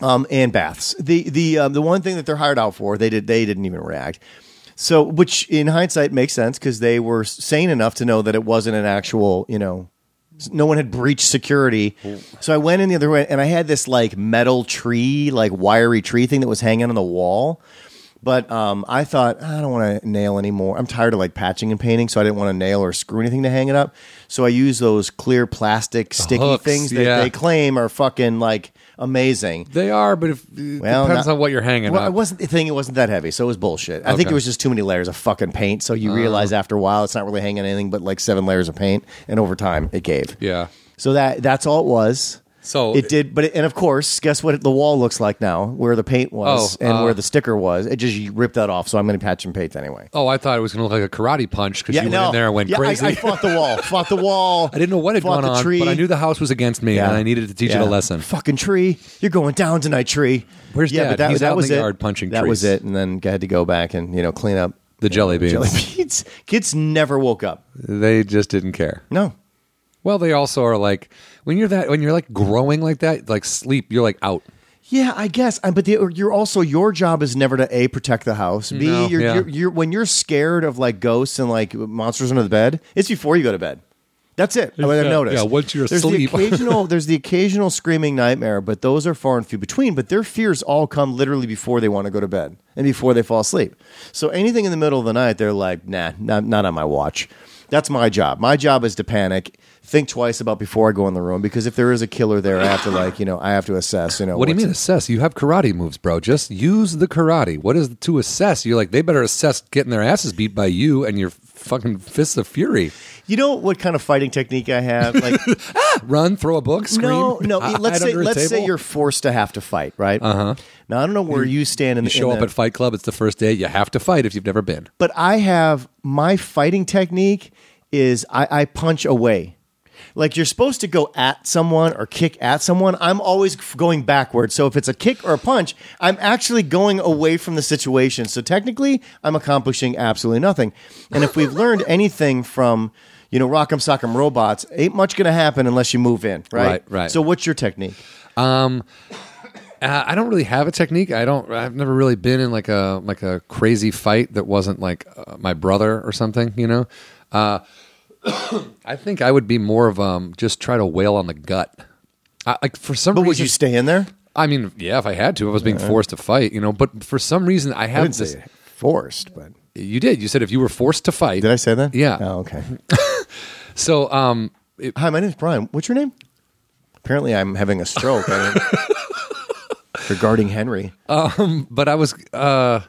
um, and baths. The the um, the one thing that they're hired out for, they did they didn't even react. So, which in hindsight makes sense because they were sane enough to know that it wasn't an actual, you know, no one had breached security. So I went in the other way, and I had this like metal tree, like wiry tree thing that was hanging on the wall. But um, I thought I don't want to nail anymore. I'm tired of like patching and painting, so I didn't want to nail or screw anything to hang it up. So I use those clear plastic sticky hooks, things that yeah. they claim are fucking like amazing. They are, but if it Well, depends not- on what you're hanging Well, I up. wasn't the thing. It wasn't that heavy, so it was bullshit. I think it was just too many layers of fucking paint. So you realize oh. after a while, it's not really hanging anything but like seven layers of paint, and over time, it gave. yeah. So that that's all it was. So- it did, but it, and of course, guess what the wall looks like now, where the paint was Oh, and uh, where the sticker was. It just ripped that off, so I'm going to patch and paint anyway. Oh, I thought it was going to look like a karate punch because you went in there and went yeah, crazy. I, I fought the wall, fought the wall. I didn't know what had gone the on, tree. but I knew the house was against me, Yeah. and I needed to teach Yeah. it a lesson. Fucking tree, you're going down tonight, tree. Where's yeah, Dad? But that, He's that out in was the it. yard punching That was it, and then I had to go back and you know clean up The jelly beans. jelly beans. Kids never woke up. They just didn't care. No, Well, they also are like when you're that when you're like growing like that, like sleep, you're like out. Yeah, I guess. But the, you're also your job is never to a protect the house. B No, you're, yeah. you're, you're when you're scared of like ghosts and like monsters under the bed. It's before you go to bed. That's it. What I've Yeah, noticed. yeah, once you're there's asleep. the occasional there's the occasional screaming nightmare, but those are far and few between. But their fears all come literally before they want to go to bed and before they fall asleep. So anything in the middle of the night, they're like, nah, not, not on my watch. That's my job. My job is to panic. Think twice about before I go in the room because if there is a killer there, I have to like you know I have to assess. You know What do you mean assess? You have karate moves, bro. Just use the karate. What is to assess? You're like they better assess getting their asses beat by you and your fucking fists of fury. You know what kind of fighting technique I have? Like Run, throw a book, scream. no, no. Let's say let's say you're forced to have to fight, right? Uh huh. Now I don't know where you stand in You the show in up the- at Fight Club. It's the first day. You have to fight if you've never been. but I have my fighting technique is I, I punch away. Like you're supposed to go at someone or kick at someone. I'm always going backwards. So if it's a kick or a punch, I'm actually going away from the situation. So technically, I'm accomplishing absolutely nothing. And if we've learned anything from, you know, Rock'em Sock'em Robots, ain't much going to happen unless you move in, right? Right, right. So what's your technique? Uh, I don't really have a technique. I don't. I've never really been in like a like a crazy fight that wasn't like uh, my brother or something. You know. Uh, I think I would be more of um just try to wail on the gut. I, like for some But reason, would you stay in there? I mean, yeah, if I had to, if I was being forced to fight, you know. But for some reason, I I have didn't this. say forced, but You did. You said if you were forced to fight. did I say that? Yeah. Oh, okay. So, um, it- Hi, my name's Brian. What's your name? Apparently, I'm having a stroke. I don't- regarding Henry. but I was, uh,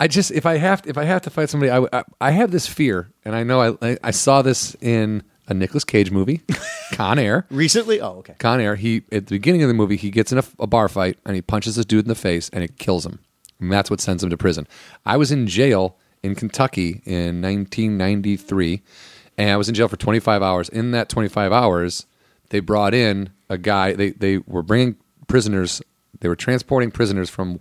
I just if I have to, if I have to fight somebody, I I, I have this fear, and I know I I, saw this in a Nicolas Cage movie, Con Air. Recently? Oh, okay. Con Air. He at the beginning of the movie, he gets in a, a bar fight and he punches this dude in the face, and it kills him. And that's what sends him to prison. I was in jail in Kentucky in 1993, and I was in jail for 25 hours. In that 25 hours, they brought in a guy. They they were bringing prisoners. They were transporting prisoners from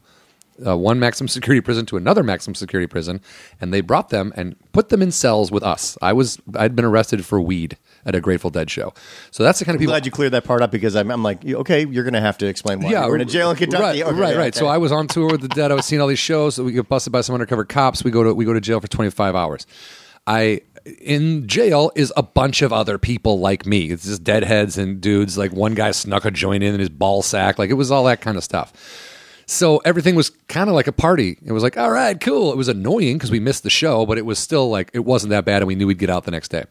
uh, one maximum security prison to another maximum security prison, and they brought them and put them in cells with us. I was I'd been arrested for weed at a Grateful Dead show, so that's the kind of people I'm people. glad you cleared that part up because I'm, I'm like, okay, you're going to have to explain why. Yeah, We're in a jail in Kentucky. Right, Okay, right, right. So. I was on tour with the Dead. I was seeing all these shows. We get busted by some undercover cops. We go to we go to jail for 25 hours. I in jail is a bunch of other people like me. It's just deadheads and dudes. Like one guy snuck a joint in in his ball sack. Like it was all that kind of stuff. So everything was kind of like a party. It was like, all right, cool. It was annoying because we missed the show, but it was still like it wasn't that bad, and we knew we'd get out the next day.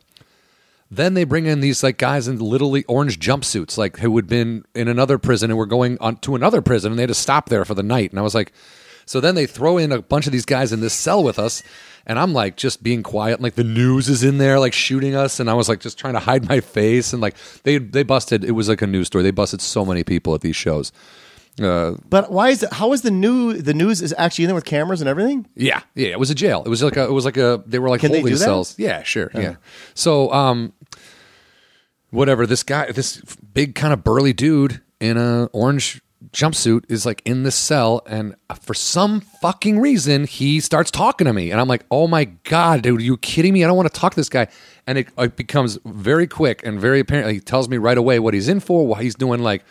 Then they bring in these like guys in literally orange jumpsuits, like who had been in another prison and were going on to another prison, and they had to stop there for the night. And I was like, so then they throw in a bunch of these guys in this cell with us, and I'm like just being quiet. Like the news is in there, like shooting us, and I was like just trying to hide my face. And like they they busted. It was like a news story. They busted so many people at these shows. Uh, But why is it? How is the new? The news is actually in there with cameras and everything. Yeah, yeah. It was a jail. It was like a. It was like a. They were like Can holding cells. Yeah, sure. Yeah. So, um, whatever. This guy, this big kind of burly dude in a orange jumpsuit is like in this cell, and for some fucking reason, he starts talking to me, and I'm like, oh my god, dude, are you kidding me? I don't want to talk to this guy. And it, it becomes very quick and very apparent. He tells me right away what he's in for. Why he's doing like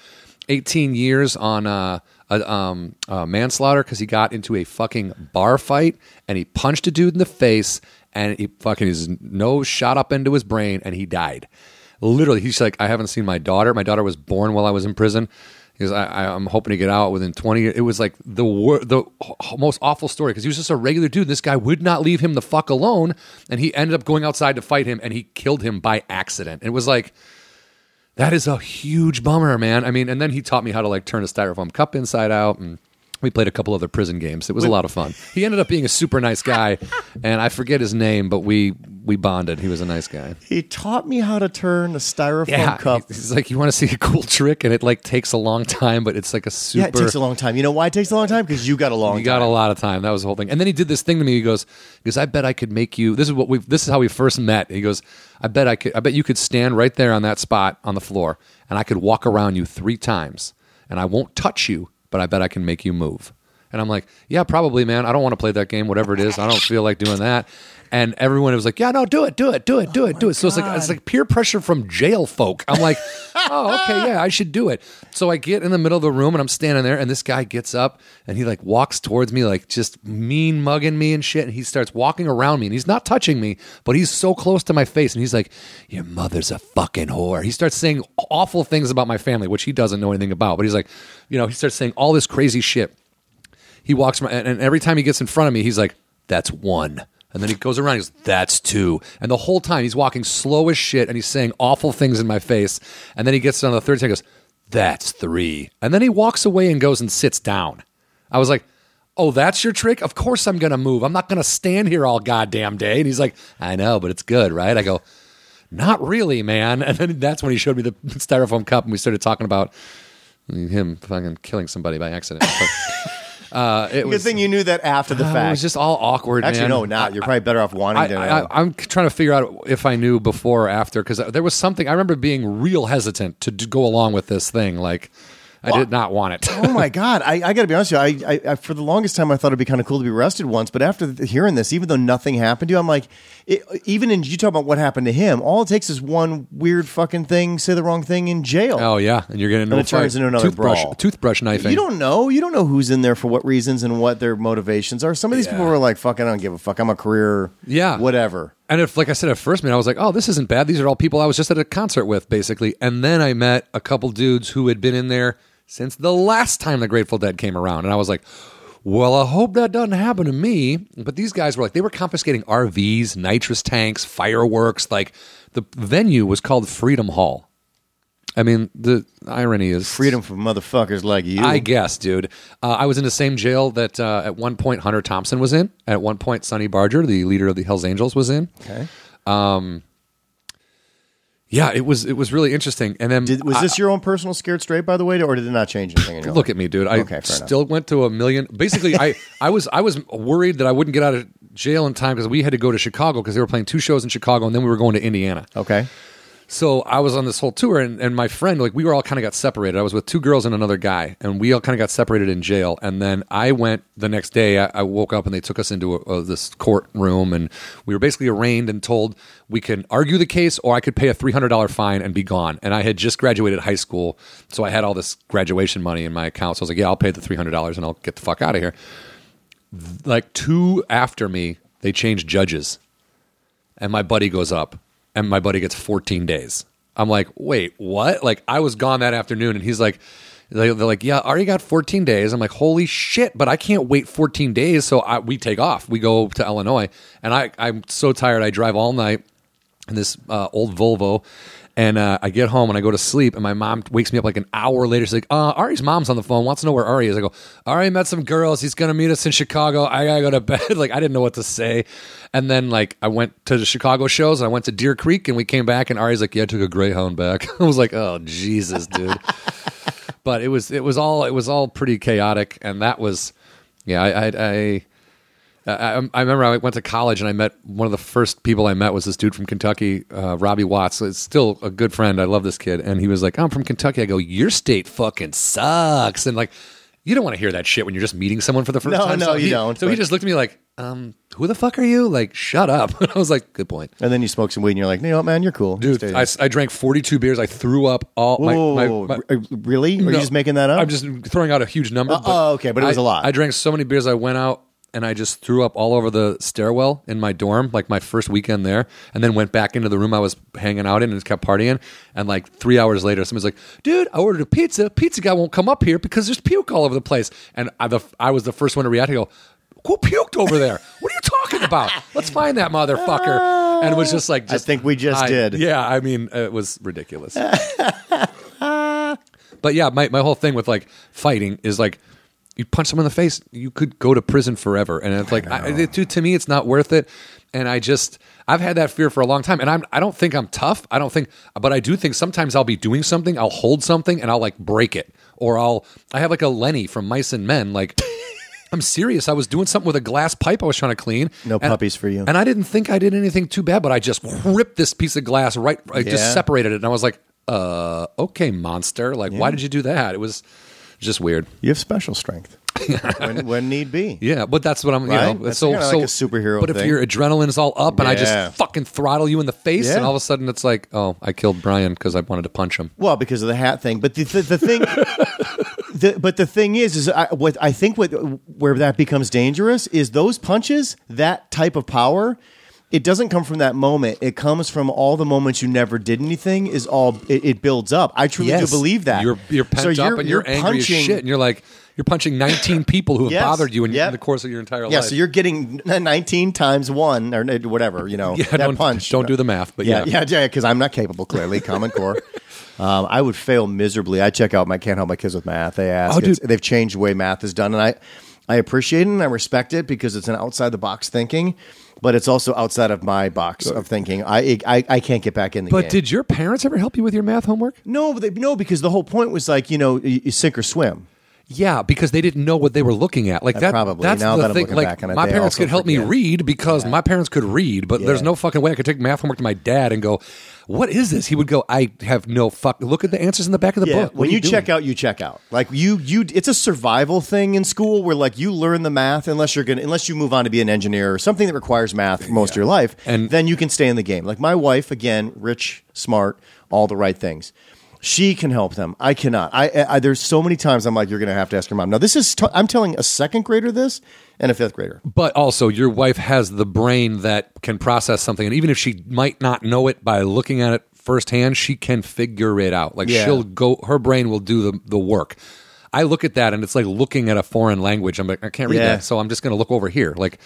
18 years on uh, a, um, manslaughter because he got into a fucking bar fight and he punched a dude in the face and he fucking his nose shot up into his brain and he died. Literally, he's like, I haven't seen my daughter. My daughter was born while I was in prison. Because I, I'm hoping to get out within 20 years. It was like the wor- the most awful story because he was just a regular dude. This guy would not leave him the fuck alone, and he ended up going outside to fight him, and he killed him by accident. It was like, that is a huge bummer, man. I mean, and then he taught me how to like turn a styrofoam cup inside out, and We played a couple other prison games. It was a lot of fun. He ended up being a super nice guy, and I forget his name, but we we bonded. He was a nice guy. He taught me how to turn a styrofoam cup. He's like, you want to see a cool trick, and it like takes a long time, but it's like a super. Yeah, it takes a long time. You know why it takes a long time? Because you got a long You got a lot of time. That was the whole thing. And then he did this thing to me. He goes, "Because I bet I could make you. This is what we. This is how we first met." He goes, "I bet I could. I bet you could stand right there on that spot on the floor, and I could walk around you three times, and I won't touch you, but I bet I can make you move." And I'm like, "Yeah, probably, man. I don't want to play that game. Whatever it is, I don't feel like doing that." And everyone was like, "Yeah, no, do it, do it, do it, do it, do oh it." So it's like it's like peer pressure from jail folk. I'm like, "Oh, okay, yeah, I should do it." So I get in the middle of the room and I'm standing there, and this guy gets up and he like walks towards me, like just mean mugging me and shit. And he starts walking around me, and he's not touching me, but he's so close to my face, and he's like, "Your mother's a fucking whore." He starts saying awful things about my family, which he doesn't know anything about. But he's like, you know, he starts saying all this crazy shit he walks and every time he gets in front of me, he's like, "That's one." And then he goes around, he goes, "That's two. And the whole time he's walking slow as shit, and he's saying awful things in my face. And then he gets down to the third time, he goes, "That's three. And then he walks away and goes and sits down. I was like, "Oh, that's your trick? Of course I'm gonna move. I'm not gonna stand here all goddamn day." And he's like, "I know, but it's good, right?" I go, "Not really, man." And then that's when he showed me the styrofoam cup, and we started talking about him fucking killing somebody by accident. But, uh, it Good was thing you knew that after the uh, fact. It was just all awkward. Actually, man. no, not. You're probably better off wanting I, to know. I, I'm trying to figure out if I knew before or after because there was something. I remember being real hesitant to go along with this thing. Like, I did not want it. oh my god! I, I got to be honest with you. I, I, I for the longest time I thought it'd be kind of cool to be arrested once, but after th- hearing this, even though nothing happened to you, I'm like, it, even in you talk about what happened to him, all it takes is one weird fucking thing, say the wrong thing in jail. oh yeah, and you're getting And it turns into another toothbrush, brawl. toothbrush knifing. You don't know. You don't know who's in there for what reasons and what their motivations are. Some of these people Yeah. were like, "Fuck, I don't give a fuck. I'm a career, Yeah. whatever." And if, like I said at first, man, I was like, "Oh, this isn't bad. These are all people I was just at a concert with, basically." And then I met a couple dudes who had been in there since the last time the Grateful Dead came around, and I was like, "Well, I hope that doesn't happen to me." But these guys were like, they were confiscating RVs, nitrous tanks, fireworks. Like the venue was called Freedom Hall. I mean, the irony is Freedom for motherfuckers like you. I guess, dude. Uh, I was in the same jail that uh, at one point Hunter Thompson was in. At one point, Sonny Barger, the leader of the Hells Angels, was in. okay. Um, Yeah, it was it was really interesting. And then Did, was I- this your own personal scared straight, by the way, or did it not change anything in your look life? at me, dude. I Okay, still went to a million. Basically, I I was I was worried that I wouldn't get out of jail in time because we had to go to Chicago because they were playing two shows in Chicago and then we were going to Indiana. Okay. So I was on this whole tour, and, and my friend, like, we were all kind of got separated. I was with two girls and another guy, and we all kind of got separated in jail. And then I went the next day. I, I woke up and they took us into a, a, this courtroom, and we were basically arraigned and told we can argue the case, or I could pay a three hundred dollar fine and be gone. And I had just graduated high school, so I had all this graduation money in my account. So I was like, "Yeah, I'll pay the three hundred dollars, and I'll get the fuck out of here." Like two after me, they changed judges and my buddy goes up and my buddy gets 14 days. I'm like, wait, what? Like, I was gone that afternoon, and he's like, they- they're like, yeah, already got 14 days. I'm like, holy shit, but I can't wait 14 days. So I, we take off. We go to Illinois, and I, I'm so tired. I drive all night in this uh, old Volvo. And uh, I get home and I go to sleep, and my mom wakes me up like an hour later. She's like, uh, Ari's mom's on the phone, wants to know where Ari is. I go, Ari met some girls. He's going to meet us in Chicago. I got to go to bed. like, I didn't know what to say. And then, like, I went to the Chicago shows and I went to Deer Creek, and we came back, and Ari's like, Yeah, I took a Greyhound back. I was like, Oh, Jesus, dude. but it was, it was all, it was all pretty chaotic. And that was, yeah, I, I, I I, I remember I went to college and I met one of the first people I met was this dude from Kentucky, uh, Robbie Watts. It's still a good friend. I love this kid. And he was like, I'm from Kentucky. I go, Your state fucking sucks. And like, you don't want to hear that shit when you're just meeting someone for the first No, time. no, so you he, don't, So he just looked at me like, um, who the fuck are you? Like, shut up. I was like, good point. And then you smoke some weed, and you're like, "You know what, man? You're cool, Dude, I. I drank 42 beers. I threw up all my, Whoa, my, my-. R- really? Are you just making that up? I'm just throwing out a huge number. Uh, oh, okay, but it was a a lot. I drank so many beers. I went out and I just threw up all over the stairwell in my dorm, like my first weekend there, and then went back into the room I was hanging out in and just kept partying. And like three hours later, somebody's like, "Dude, I ordered a pizza. Pizza guy won't come up here because there's puke all over the place." And I, the, I was the first one to react. I go. Who puked over there? What are you talking about? Let's find that motherfucker. And it was just like, just, think we just I- did. Yeah, I mean, it was ridiculous. But yeah, my, my whole thing with like fighting is like you punch someone in the face, you could go to prison forever. And it's like, I, it, to, to me, it's not worth it. And I just, I've had that fear for a long time. And I'm, I don't think I'm tough. I don't think, but I do think sometimes I'll be doing something, I'll hold something, and I'll like break it, or I'll, I have like a Lenny from Mice and Men, like. I'm serious. I was doing something with a glass pipe I was trying to clean. No and- puppies for you. And I didn't think I did anything too bad, but I just ripped this piece of glass right. I Yeah. just separated it, and I was like, "Uh, okay, monster. Like, why did you do that?" It was just weird. You have special strength when, when need be. Yeah, but that's what I'm. You Right? know, That's so so like a superhero But if thing. your adrenaline's all up, and I just fucking throttle you in the face, Yeah. and all of a sudden it's like, oh, I killed Brian because I wanted to punch him. Well, because of the hat thing, but the the, the thing, the, but the thing is, is I, what I think what where that becomes dangerous is those punches, that type of power. It doesn't come from that moment. It comes from all the moments you never did anything. Is all it, it builds up. I truly do believe that You're you're pent So up and you're, angry punching- as shit, and you're like you're punching 19 people who have Yes. bothered you in, Yep. in the course of your entire life. Yeah, so you're getting 19 times one or whatever, you know, Yeah, that don't- punch. don't do the math, but yeah, yeah. yeah, because I'm not capable. Clearly, Common Core. Um, I would fail miserably. I check out my can't help my kids with math. They ask. Oh, they've changed the way math is done, and I, I appreciate it and I respect it because it's an outside the box thinking, but it's also outside of my box of thinking. I, I, I can't get back in the but game. did your parents ever help you with your math homework? no, but they, no, because the whole point was like you know you, you sink or swim. Yeah, because they didn't know what they were looking at. Like uh, that. probably. That's Now the that I'm thing. looking like back on it, my they parents also could help me forget. read because my parents could read, but there's Yeah. no fucking way I could take math homework to my dad and go, "What is this?" He would go, "I have no fuck. Look at the answers in the back of the Yeah, book. What when are you, doing?" check out, you check out. Like you, you, it's a survival thing in school where like you learn the math unless you're gonna, unless you move on to be an engineer or something that requires math for most of your life, And- then you can stay in the game. Like my wife, again, rich, smart, all the right things. She can help them. I cannot. I, I there's so many times I'm like, you're gonna have to ask your mom. Now this is, t- I'm telling a second grader this and a fifth grader. But also, your wife has the brain that can process something, and even if she might not know it by looking at it firsthand, she can figure it out. Like Yeah. she'll go, her brain will do the the work. I look at that, and it's like looking at a foreign language. I'm like, I can't read Yeah. that, so I'm just going to look over here. Like,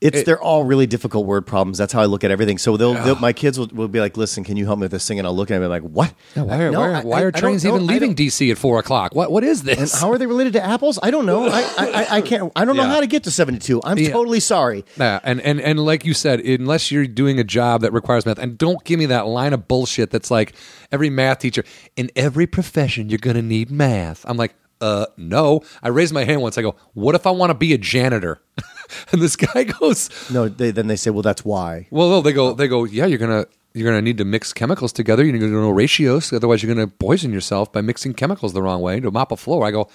It's they're all really difficult word problems. That's how I look at everything. So they'll, they'll my kids will, will be like, "Listen, can you help me with this thing?" And I'll look at them and be like, "What? why are, No, why are, why are I trains know. even I leaving DC at four o'clock? What what is this? And How are they related to apples? I don't know. I, I, I- I can't. I don't know Yeah. how to get to seventy-two. I'm Yeah. totally sorry. Yeah, and, and and like you said, unless you're doing a job that requires math, and don't give me that line of bullshit that's like every math teacher in every profession you're going to need math. I'm like, uh, no. I raised my hand once. I go, what if I want to be a janitor? and this guy goes, No, they, then they say, "Well, that's why." well, no. They go, they go, yeah, you're gonna you're gonna need to mix chemicals together. You're gonna know ratios, otherwise you're gonna poison yourself by mixing chemicals the wrong way to mop a floor. I go.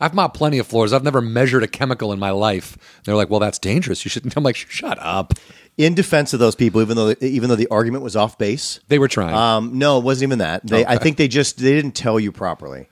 I've mopped plenty of floors. I've never measured a chemical in my life. They're like, "Well, that's dangerous. You shouldn't." I'm like, "Shut up." In defense of those people, even though even though the argument was off base, They were trying. um, no, it wasn't even that. They, I think they just they didn't tell you properly.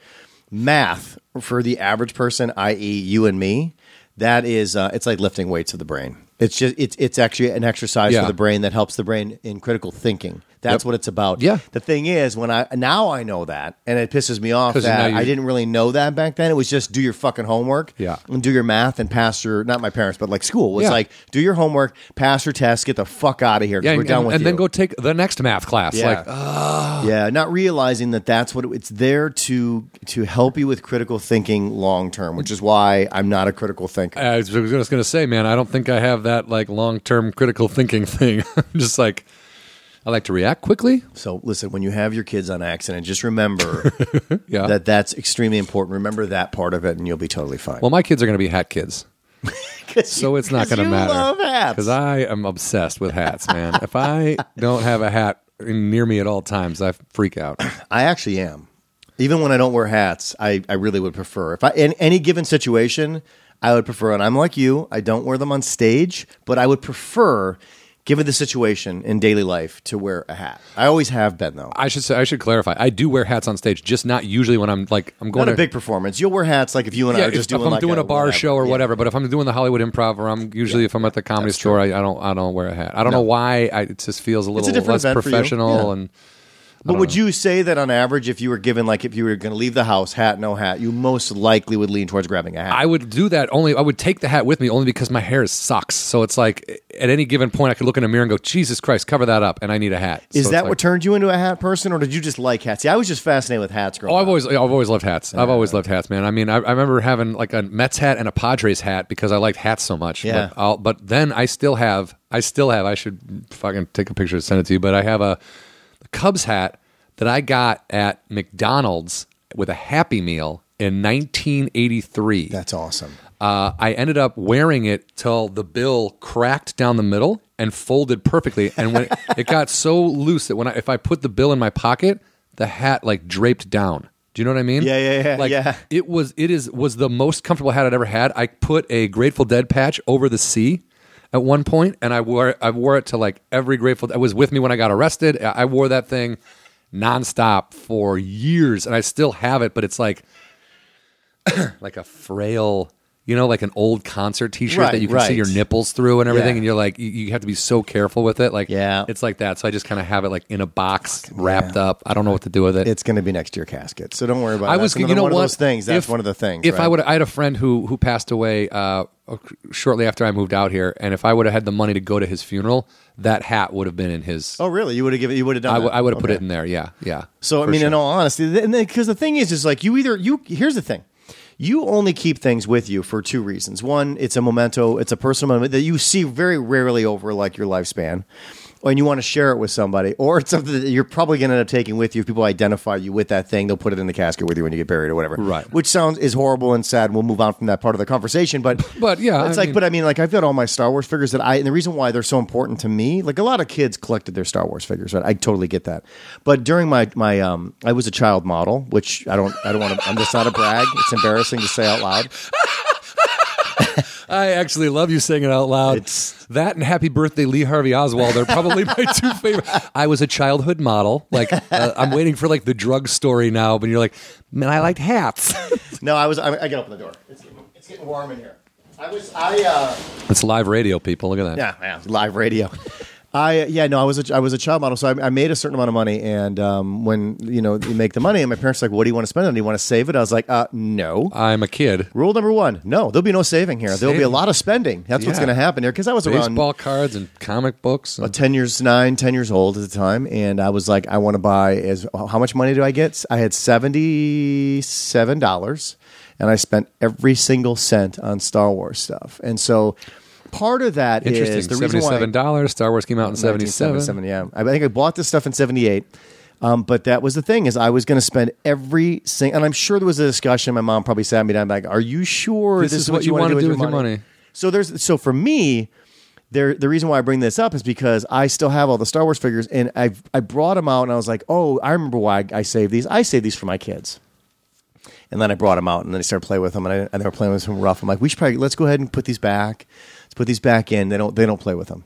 Math for the average person, i.e., you and me, that is uh, it's like lifting weights of the brain. It's just it's it's actually an exercise Yeah. for the brain that helps the brain in critical thinking. That's Yep. what it's about. Yeah. The thing is, when I now I know that, and it pisses me off that I didn't really know that back then. It was just do your fucking homework, Yeah. and do your math and pass your not my parents, but like school was Yeah. like do your homework, pass your test, get the fuck out of here. yeah, we're and, done with and you. then go take the next math class. Yeah. Like, uh, yeah, not realizing that that's what it- it's there to to help you with critical thinking long term, which is why I'm not a critical thinker. I was just going to say, man, I don't think I have that like long term critical thinking thing. I'm just like, I like to react quickly. So listen, when you have your kids on accident, just remember Yeah. that that's extremely important. Remember that part of it, and you'll be totally fine. well, my kids are going to be hat kids, so it's not going to matter. because I am obsessed with hats, man. if I don't have a hat near me at all times, I freak out. I actually am. Even when I don't wear hats, I, I really would prefer. If I in any given situation, I would prefer, and I'm like you, I don't wear them on stage, but I would prefer, given the situation in daily life, to wear a hat. I always have been though. I should say, I should clarify. I do wear hats on stage, just not usually when I'm like I'm going Not a big performance. You'll wear hats like if you and I are just if, doing I'm like doing a, bar whatever. show or Yeah. whatever, but if I'm doing the Hollywood Improv, or I'm usually if I'm at the comedy store, I, I don't I don't wear a hat. I don't know why. I, it just feels a little a less event for you. professional Yeah. and But would you say that on average, if you were given like if you were going to leave the house, hat no hat, you most likely would lean towards grabbing a hat? I would do that only. I would take the hat with me only because my hair sucks. So it's like at any given point, I could look in a mirror and go, "Jesus Christ, cover that up," and I need a hat. Is So that it's what turned you into a hat person, or did you just like hats? See, I was just fascinated with hats growing Oh. I've always, I've always loved hats. I've always loved hats, man. I mean, I, I remember having like a Mets hat and a Padres hat because I liked hats so much. Yeah. But, I'll, but then I still have, I still have. I should fucking take a picture and send it to you. But I have a Cubs hat that I got at McDonald's with a Happy Meal in 1983. That's awesome. uh, I ended up wearing it till the bill cracked down the middle and folded perfectly. And when it got so loose that when I, if I put the bill in my pocket, the hat like draped down. Do you know what I mean? Yeah, yeah, yeah, Like yeah. it was, it is was the most comfortable hat I'd ever had. I put a Grateful Dead patch over the C at one point, and I wore I wore it to like every Grateful. It was with me when I got arrested. I wore that thing nonstop for years, and I still have it. But it's like like a frail, you know, like an old concert T-shirt Right, that you can right. see your nipples through and everything, Yeah. and you're like, you, you have to be so careful with it. Like, Yeah. it's like that. So I just kind of have it like in a box, wrapped up. I don't know what to do with it. It's going to be next to your casket, so don't worry about it. I was, That's you another know one what? of those things. That's If- one of the things. If I right? would, I had a friend who who passed away uh, shortly after I moved out here, and if I would have had the money to go to his funeral, that hat would have been in his. oh really? You would have given. You would have done. I would that? I would have put Okay. it in there. Yeah, yeah. So I for mean, sure. in all honesty, because the thing is, is like you either you. Here's the thing. You only keep things with you for two reasons. One, it's a memento, it's a personal moment that you see very rarely over like your lifespan, and you want to share it with somebody, or it's something that you're probably going to end up taking with you. If people identify you with that thing, they'll put it in the casket with you when you get buried or whatever. Right. Which sounds is horrible and sad. We'll move on from that part of the conversation, but But, yeah, it's I like, mean- but I mean, like I've got all my Star Wars figures that I, and the reason why they're so important to me, like a lot of kids collected their Star Wars figures, right? I totally get that. But during my my, um, I was a child model, which I don't, I don't want to. I'm just not a brag. It's embarrassing to say out loud. I actually love you saying it out loud. It's- that and Happy Birthday Lee Harvey Oswald are probably my two favorite. I was a childhood model. Like uh, I'm waiting for like the drug story now, but you're like, man, I liked hats. No, I was. I, I get open the door. It's getting, it's getting warm in here. I was. I. uh it's live radio, people. Look at that. Yeah, yeah, live radio. I yeah no I was a, I was a child model so I, I made a certain amount of money and um, when you know you make the money and my parents were like what do you want to spend it on do you want to save it I was like uh, no I'm a kid. Rule number one: No, there'll be no saving here. There'll be a lot of spending. That's what's Yeah. going to happen here. Because I was around Baseball cards and comic books. uh, and- ten years, nine, ten years old at the time, and I was like, I want to buy. As how much money do I get? I had seventy seven dollars, and I spent every single cent on Star Wars stuff. And so, part of that is the reason Seventy-seven dollars. Star Wars came out in seventy-seven. Yeah, I think I bought this stuff in '78. Um, but that was the thing is I was going to spend every single, and I'm sure there was a discussion. My mom probably sat me down like, "Are you sure This is what you wanna wanna do with with your money?" So there's so for me, there the reason why I bring this up is because I still have all the Star Wars figures, and I I brought them out, and I was like, "Oh, I remember why I saved these. I saved these for my kids." And then I brought them out, and then I started playing with them, and, I, and they were playing with some rough. I'm like, we should probably let's go ahead and put these back. Put these back in. They don't they don't play with them.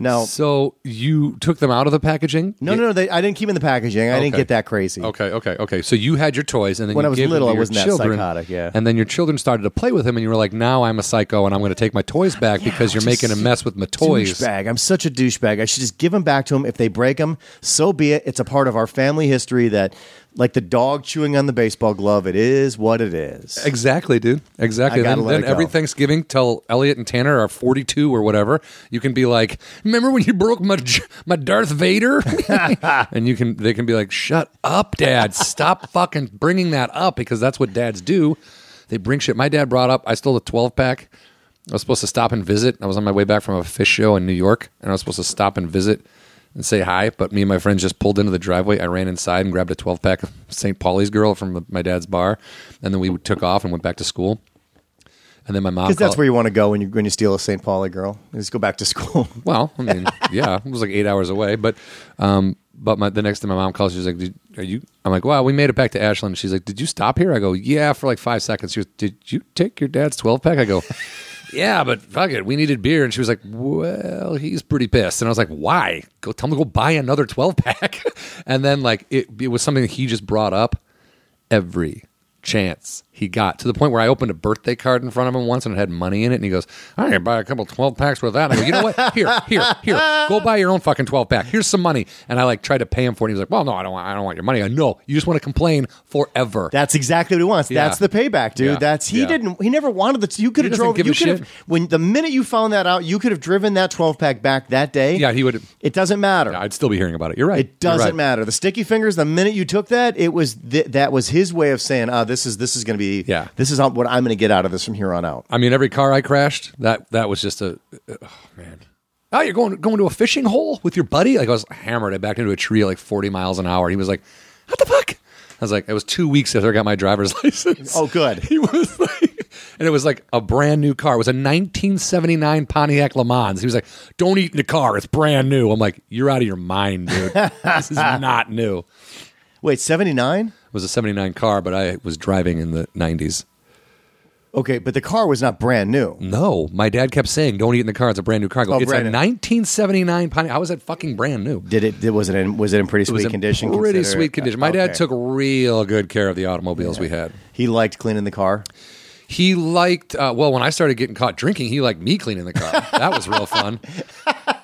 Now, So you took them out of the packaging? no, no, no. They, I didn't keep them in the packaging. I didn't Okay. get that crazy. Okay, okay, okay. So you had your toys, and then When you I was gave them little, to I your wasn't that children, psychotic, yeah. And then your children started to play with them, and you were like, "Now I'm a psycho, and I'm going to take my toys back because you're making a mess with my toys." Douchebag. I'm such a douchebag. I should just give them back to them. If they break them, so be it. It's a part of our family history that, like the dog chewing on the baseball glove, it is what it is. Exactly, dude. Exactly. I gotta then let then it go. every Thanksgiving, till Elliot and Tanner are 42 or whatever, you can be like, "Remember when you broke my my Darth Vader?" and you can they can be like, "Shut up, Dad! Stop fucking bringing that up because that's what dads do. They bring shit." My dad brought up. I stole a 12 pack. I was supposed to stop and visit. I was on my way back from a Phish show in New York, and I was supposed to stop and visit and say hi. But me and my friends just pulled into the driveway. I ran inside and grabbed a 12 pack of St. Pauli's Girl from my dad's bar, and then we took off and went back to school. And then my mom Because that's where you want to go when you when you steal a St. Pauli girl. You just go back to school. Well, I mean, yeah, it was like eight hours away, but um, but my, the next time my mom calls, she's like, Did, "Are you?" I'm like, "Wow, we made it back to Ashland." She's like, "Did you stop here?" I go, "Yeah," for like five seconds. She goes, "Did you take your dad's 12 pack?" I go, "Yeah, but fuck it, we needed beer." And she was like, "Well, he's pretty pissed." And I was like, "Why? Go tell him to go buy another 12 pack." and then like it, it was something that he just brought up every chance he got to the point where I opened a birthday card in front of him once and it had money in it, and he goes, "I can buy a couple twelve packs with that." And I go, "You know what? Here, here, here. Go buy your own fucking twelve pack. Here's some money." And I like tried to pay him for it. He was like, "Well, no, I don't want. I don't want your money." I know you just want to complain forever. That's exactly what he wants. Yeah. That's the payback, dude. Yeah. That's he Yeah. didn't. He never wanted the. You could have drove. You could have when the minute you found that out, you could have driven that twelve pack back that day. yeah, he would. It doesn't matter. I'd still be hearing about it. You're right. It doesn't right. matter. The sticky fingers. The minute you took that, it was th- that was his way of saying, "Ah, this is this is going to be. Yeah. this is what I'm going to get out of this from here on out." I mean, every car I crashed, that that was just a uh, oh, man. Oh, you're going going to a fishing hole with your buddy? Like I was hammered. I backed into a tree at like 40 miles an hour. He was like, "What the fuck?" I was like, "It was two weeks after I got my driver's license." Oh, good. He was like, and it was like a brand new car. It was a 1979 Pontiac Le Mans. He was like, "Don't eat in the car. It's brand new." I'm like, "You're out of your mind, dude. this is not new." It Wait, seventy nine. was a 79 car, but I was driving in the 90s. Okay, but the car was not brand new. No, my dad kept saying, "Don't eat in the car. It's a brand new car." I go, Oh, it's a brand new. 1979 Pontiac. How was that fucking brand new? Did it? did- Was it in? Was it in pretty It sweet was in condition? pretty consider- sweet condition. My dad Okay. took real good care of the automobiles we had. He liked cleaning the car. He liked. Uh, well, when I started getting caught drinking, he liked me cleaning the car. that was real fun.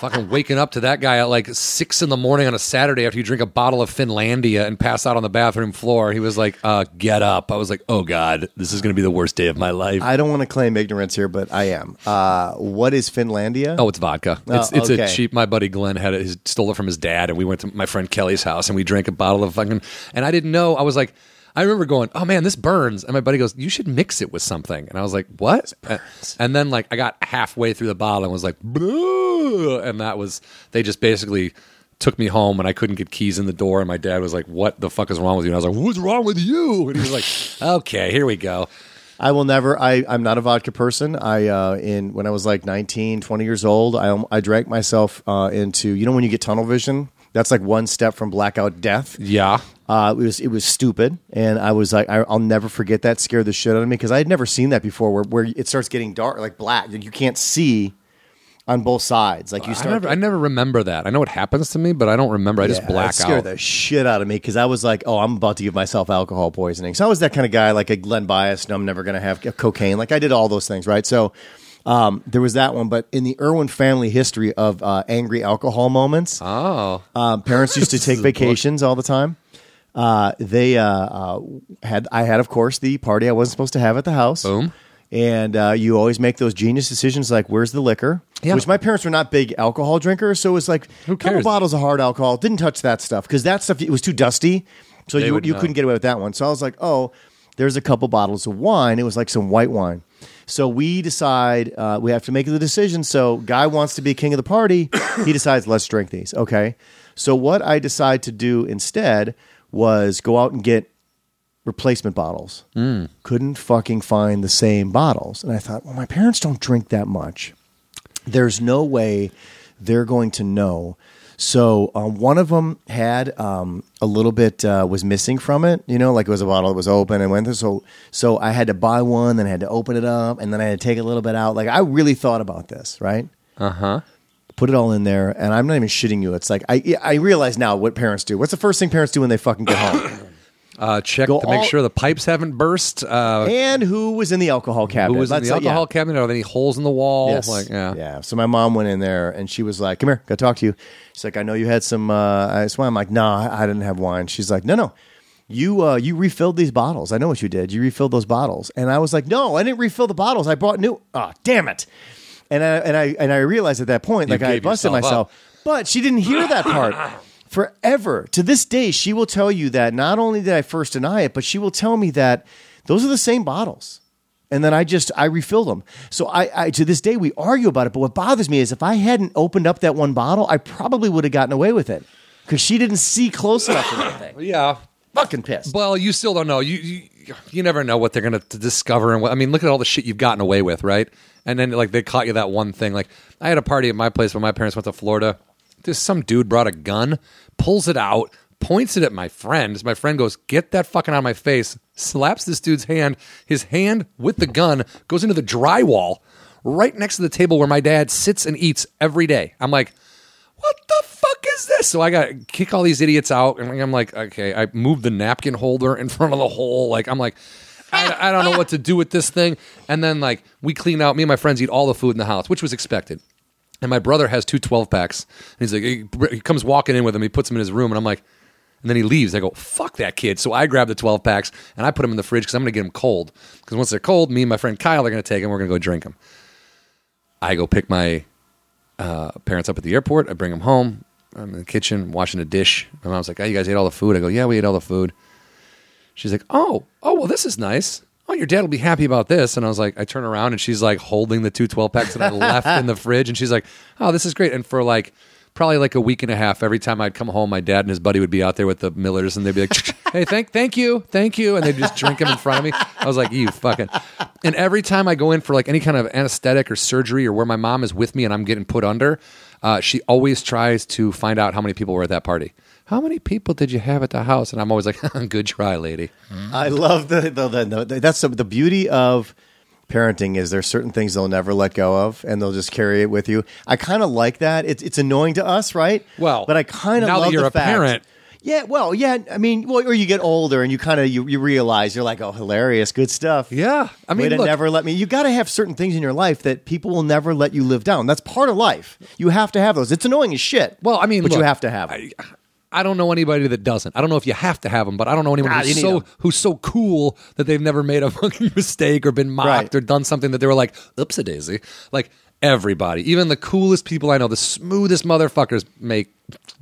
Fucking waking up to that guy at like six in the morning on a Saturday after you drink a bottle of Finlandia and pass out on the bathroom floor. He was like, uh, "Get up!" I was like, "Oh God, this is going to be the worst day of my life." I don't want to claim ignorance here, but I am. Uh, what is Finlandia? Oh, it's vodka. It's Oh, it's okay. a cheap. My buddy Glenn had it. He stole it from his dad, and we went to my friend Kelly's house, and we drank a bottle of fucking. And I didn't know. I was like, I remember going, "Oh man, this burns." And my buddy goes, "You should mix it with something." And I was like, "What?" And- then like I got halfway through the bottle and was like, "Boo!" and that was they just basically. Took me home and I couldn't get keys in the door, and my dad was like, "What the fuck is wrong with you?" And I was like, "What's wrong with you?" And he was like, "Okay, here we go." I will never. I, I'm not a vodka person. I uh, in when I was like 19, 20 years old, I I drank myself uh, into you know when you get tunnel vision. That's like one step from blackout death. Yeah, Uh, it was it was stupid, and I was like, I, I'll never forget that. Scared the shit out of me because I had never seen that before, where where it starts getting dark, like black, you can't see on both sides. Like you I start. never, I never remember that. I know it happens to me, but I don't remember. I just black scared out. the shit out of me because I was like, oh, I'm about to give myself alcohol poisoning. So I was that kind of guy, like a Len Bias, and I'm never going to have cocaine. Like I did all those things, right? So um, there was that one. But in the Irwin family history of uh, angry alcohol moments, Oh, um, parents used to take vacations all the time. Uh, they uh, uh, had I had, of course, the party I wasn't supposed to have at the house. Boom. And uh, you always make those genius decisions like, where's the liquor? Yeah. Which my parents were not big alcohol drinkers, so it was like Who a couple cares? bottles of hard alcohol. Didn't touch that stuff because that stuff it was too dusty, so you would you know. couldn't get away with that one. So I was like, oh, there's a couple bottles of wine. It was like some white wine. So we decide uh, we have to make the decision. So guy wants to be king of the party. he decides let's drink these. Okay. So what I decide to do instead was go out and get replacement bottles. Couldn't fucking find the same bottles. And I thought, well, my parents don't drink that much. There's no way they're going to know. So um, one of them had um, a little bit uh, was missing from it. You know, like it was a bottle that was open and went through. So so I had to buy one, then I had to open it up, and then I had to take a little bit out. Like I really thought about this, right? uh huh. Put it all in there, and I'm not even shitting you. It's like I I realize now what parents do. What's the first thing parents do when they fucking get home? Uh, check Go to make all- sure the pipes haven't burst. Uh, and who was in the alcohol cabinet? who was in Let's the yeah. alcohol cabinet? Are there any holes in the wall? Yes. Like, yeah. yeah. So my mom went in there and she was like, "Come here, got to talk to you." She's like, "I know you had some uh, ice wine." I'm like, "No, I I didn't have wine." She's like, "No, no, you uh, you refilled these bottles. I know what you did. You refilled those bottles." And I was like, "No, I didn't refill the bottles. I brought new." Oh, damn it! And I and I and I realized at that point, like I gave busted yourself myself. up. But she didn't hear that part. Forever to this day, she will tell you that not only did I first deny it, but she will tell me that those are the same bottles and then I just I refilled them. So I, I to this day we argue about it. But what bothers me is if I hadn't opened up that one bottle, I probably would have gotten away with it because she didn't see close enough to that thing. Yeah. Fucking pissed. Well, you still don't know. You you, you never know what they're going to discover. And what, I mean, look at all the shit you've gotten away with, right? And then like they caught you that one thing. Like I had a party at my place when my parents went to Florida. There's some dude brought a gun, pulls it out, points it at my friend. My friend goes, "Get that fucking out of my face!" Slaps this dude's hand. His hand with the gun goes into the drywall right next to the table where my dad sits and eats every day. I'm like, what the fuck is this? So I got kick all these idiots out, and I'm like, okay, I moved the napkin holder in front of the hole. Like I'm like, I, I don't know what to do with this thing. And then like we clean out. Me and my friends eat all the food in the house, which was expected. And my brother has two 12 packs. And he's like, he, he comes walking in with him. He puts them in his room, and I'm like, and then he leaves. I go, fuck that kid. So I grab the 12 packs and I put them in the fridge because I'm going to get them cold. Because once they're cold, me and my friend Kyle are going to take them. We're going to go drink them. I go pick my uh, parents up at the airport. I bring them home. I'm in the kitchen washing a dish. My mom's like, "Oh, you guys ate all the food." I go, "Yeah, we ate all the food." She's like, "Oh, oh, well, this is nice. Oh, your dad will be happy about this." And I was like, I turn around and she's like holding the two 12 packs that I left in the fridge, and she's like, "Oh, this is great." And for like probably like a week and a half, every time I'd come home, my dad and his buddy would be out there with the Millers, and they'd be like, "Hey, thank, thank you, thank you," and they'd just drink them in front of me. I was like, "You fucking!" And every time I go in for like any kind of anesthetic or surgery, or where my mom is with me and I'm getting put under, uh, she always tries to find out how many people were at that party. How many people did you have at the house? And I'm always like, "Good try, lady." I love the, the, the, the that's the, the beauty of parenting is there's certain things they'll never let go of and they'll just carry it with you. I kind of like that. It's it's annoying to us, right? Well, but I kind of now that love you're the a fact- parent- Yeah, well, yeah. I mean, well, or you get older and you kind of you, you realize you're like, oh, hilarious, good stuff. Yeah, I mean, Way look- never let me. You got to have certain things in your life that people will never let you live down. That's part of life. You have to have those. It's annoying as shit. Well, I mean, but you have to have. 'em. I, I don't know anybody that doesn't. I don't know if you have to have them, but I don't know anyone Ah, who's so who's so cool that they've never made a fucking mistake or been mocked Right. or done something that they were like, "Oops, a daisy." Like everybody, even the coolest people I know, the smoothest motherfuckers make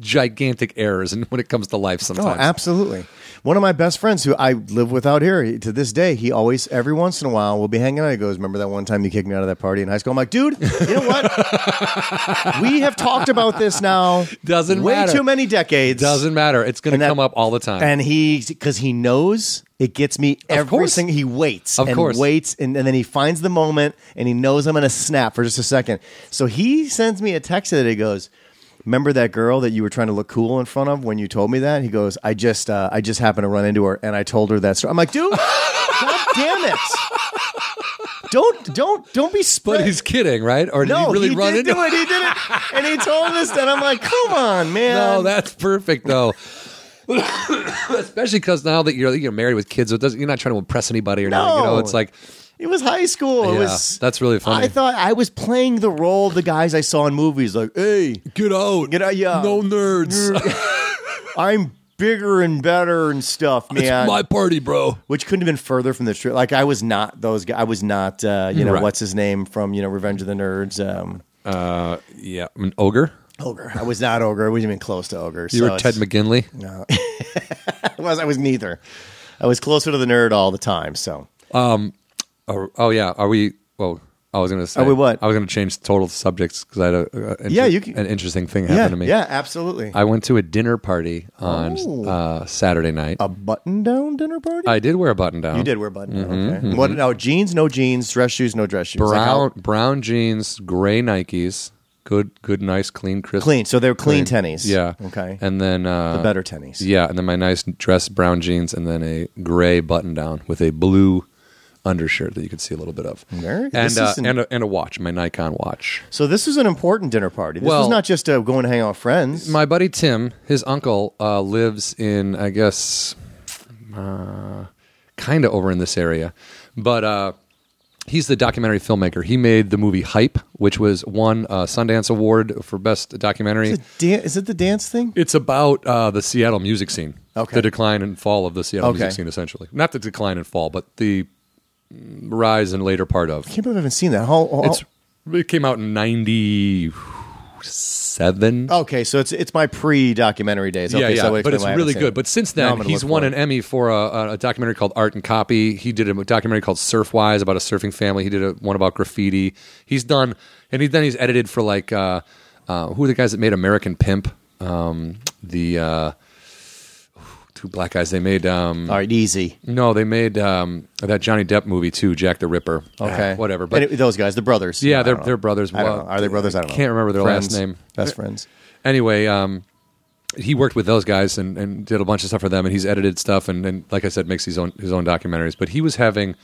gigantic errors, and when it comes to life, sometimes. Oh, sometimes. absolutely. One of my best friends who I live with out here he- to this day, he always, every once in a while, will be hanging out. He goes, Remember that one time you kicked me out of that party in high school? I'm like, Dude, you know what? we have talked about this now. Doesn't matter way matter. too many decades. Doesn't matter. It's going to come up all the time. And he, because he knows it gets me every course. single, he waits Of and course. waits and, and then he finds the moment and he knows I'm going to snap for just a second. So he sends me a text that he goes, Remember that girl that you were trying to look cool in front of when you told me that? He goes, I just, uh, I just happened to run into her and I told her that story. I'm like, dude, god damn it! Don't, don't, don't be but he's kidding, right? Or did no, he really he run did into do it. He did it, and he told us that. I'm like, come on, man. No, that's perfect though. Especially because now that you're you're married with kids, so it doesn't, you're not trying to impress anybody or anything. You know, No. it's like It was high school. It Yeah, was that's really funny. I thought I was playing the role of the guys I saw in movies. Like, hey, get out, Get out, yeah. no nerds. I'm bigger and better and stuff, man. it's my party, bro. Which couldn't have been further from the truth. Like, I was not those guys. I was not, uh, you know, Right. what's his name from you know Revenge of the Nerds. Um, Uh, yeah, I an ogre. Ogre. I was not ogre. I wasn't even close to ogre. You so were Ted it's- McGinley. No, I was. I was neither. I was closer to the nerd all the time. So Oh, oh yeah, are we? Well, I was going to say. Are we what? I was going to change total subjects because I had a, a Yeah, you can- an interesting thing happen yeah, to me. yeah, absolutely. I went to a dinner party on Oh. uh, Saturday night. a button-down dinner party. I did wear a button down. you did wear button down. Mm-hmm, okay. Mm-hmm. What? No jeans, no jeans. Dress shoes, no dress shoes. Like brown how- brown jeans, gray Nikes, good good nice clean crisp clean. So they're clean, tennies. Yeah. Okay. And then uh, the better tennies. Yeah, and then my nice dress brown jeans, and then a gray button down with a blue undershirt that you could see a little bit of. Very. And uh, is an- and, a, and a watch, my Nixon watch. So this was an important dinner party. This was Well- not just uh, going to hang out with friends. My buddy Tim, his uncle, uh, lives in I guess uh, kind of over in this area, but uh, he's the documentary filmmaker. He made the movie Hype, which was won a Sundance Award for best documentary. is, it dan- is it the dance thing? It's about uh, the Seattle music scene. Okay. The decline and fall of the Seattle Okay. music scene, essentially. Not the decline and fall, but the rise and later part of. I can't believe I haven't seen that. How, how- It's it came out in ninety seven. okay, so it's it's my pre-documentary days. Okay, yeah, yeah, so but it's why I haven't really good. But since then, he's won an. Emmy for a, a documentary called Art and Copy. He did a documentary called Surfwise about a surfing family. He did a, one about graffiti. He's done, and he, then he's edited for like uh, uh, who are the guys that made American Pimp? Um, the uh, two black guys. They made um, All right, easy. no, they made um, that Johnny Depp movie too, Jack the Ripper. Okay, Ah, whatever. But those guys, the brothers. yeah, they're know. they're brothers. I don't Well, know. Are they brothers? I don't know. Can't remember their Friends. last name. Best friends. anyway, um, he worked with those guys and, and did a bunch of stuff for them, and he's edited stuff and, and like I said, makes his own his own documentaries. But he was having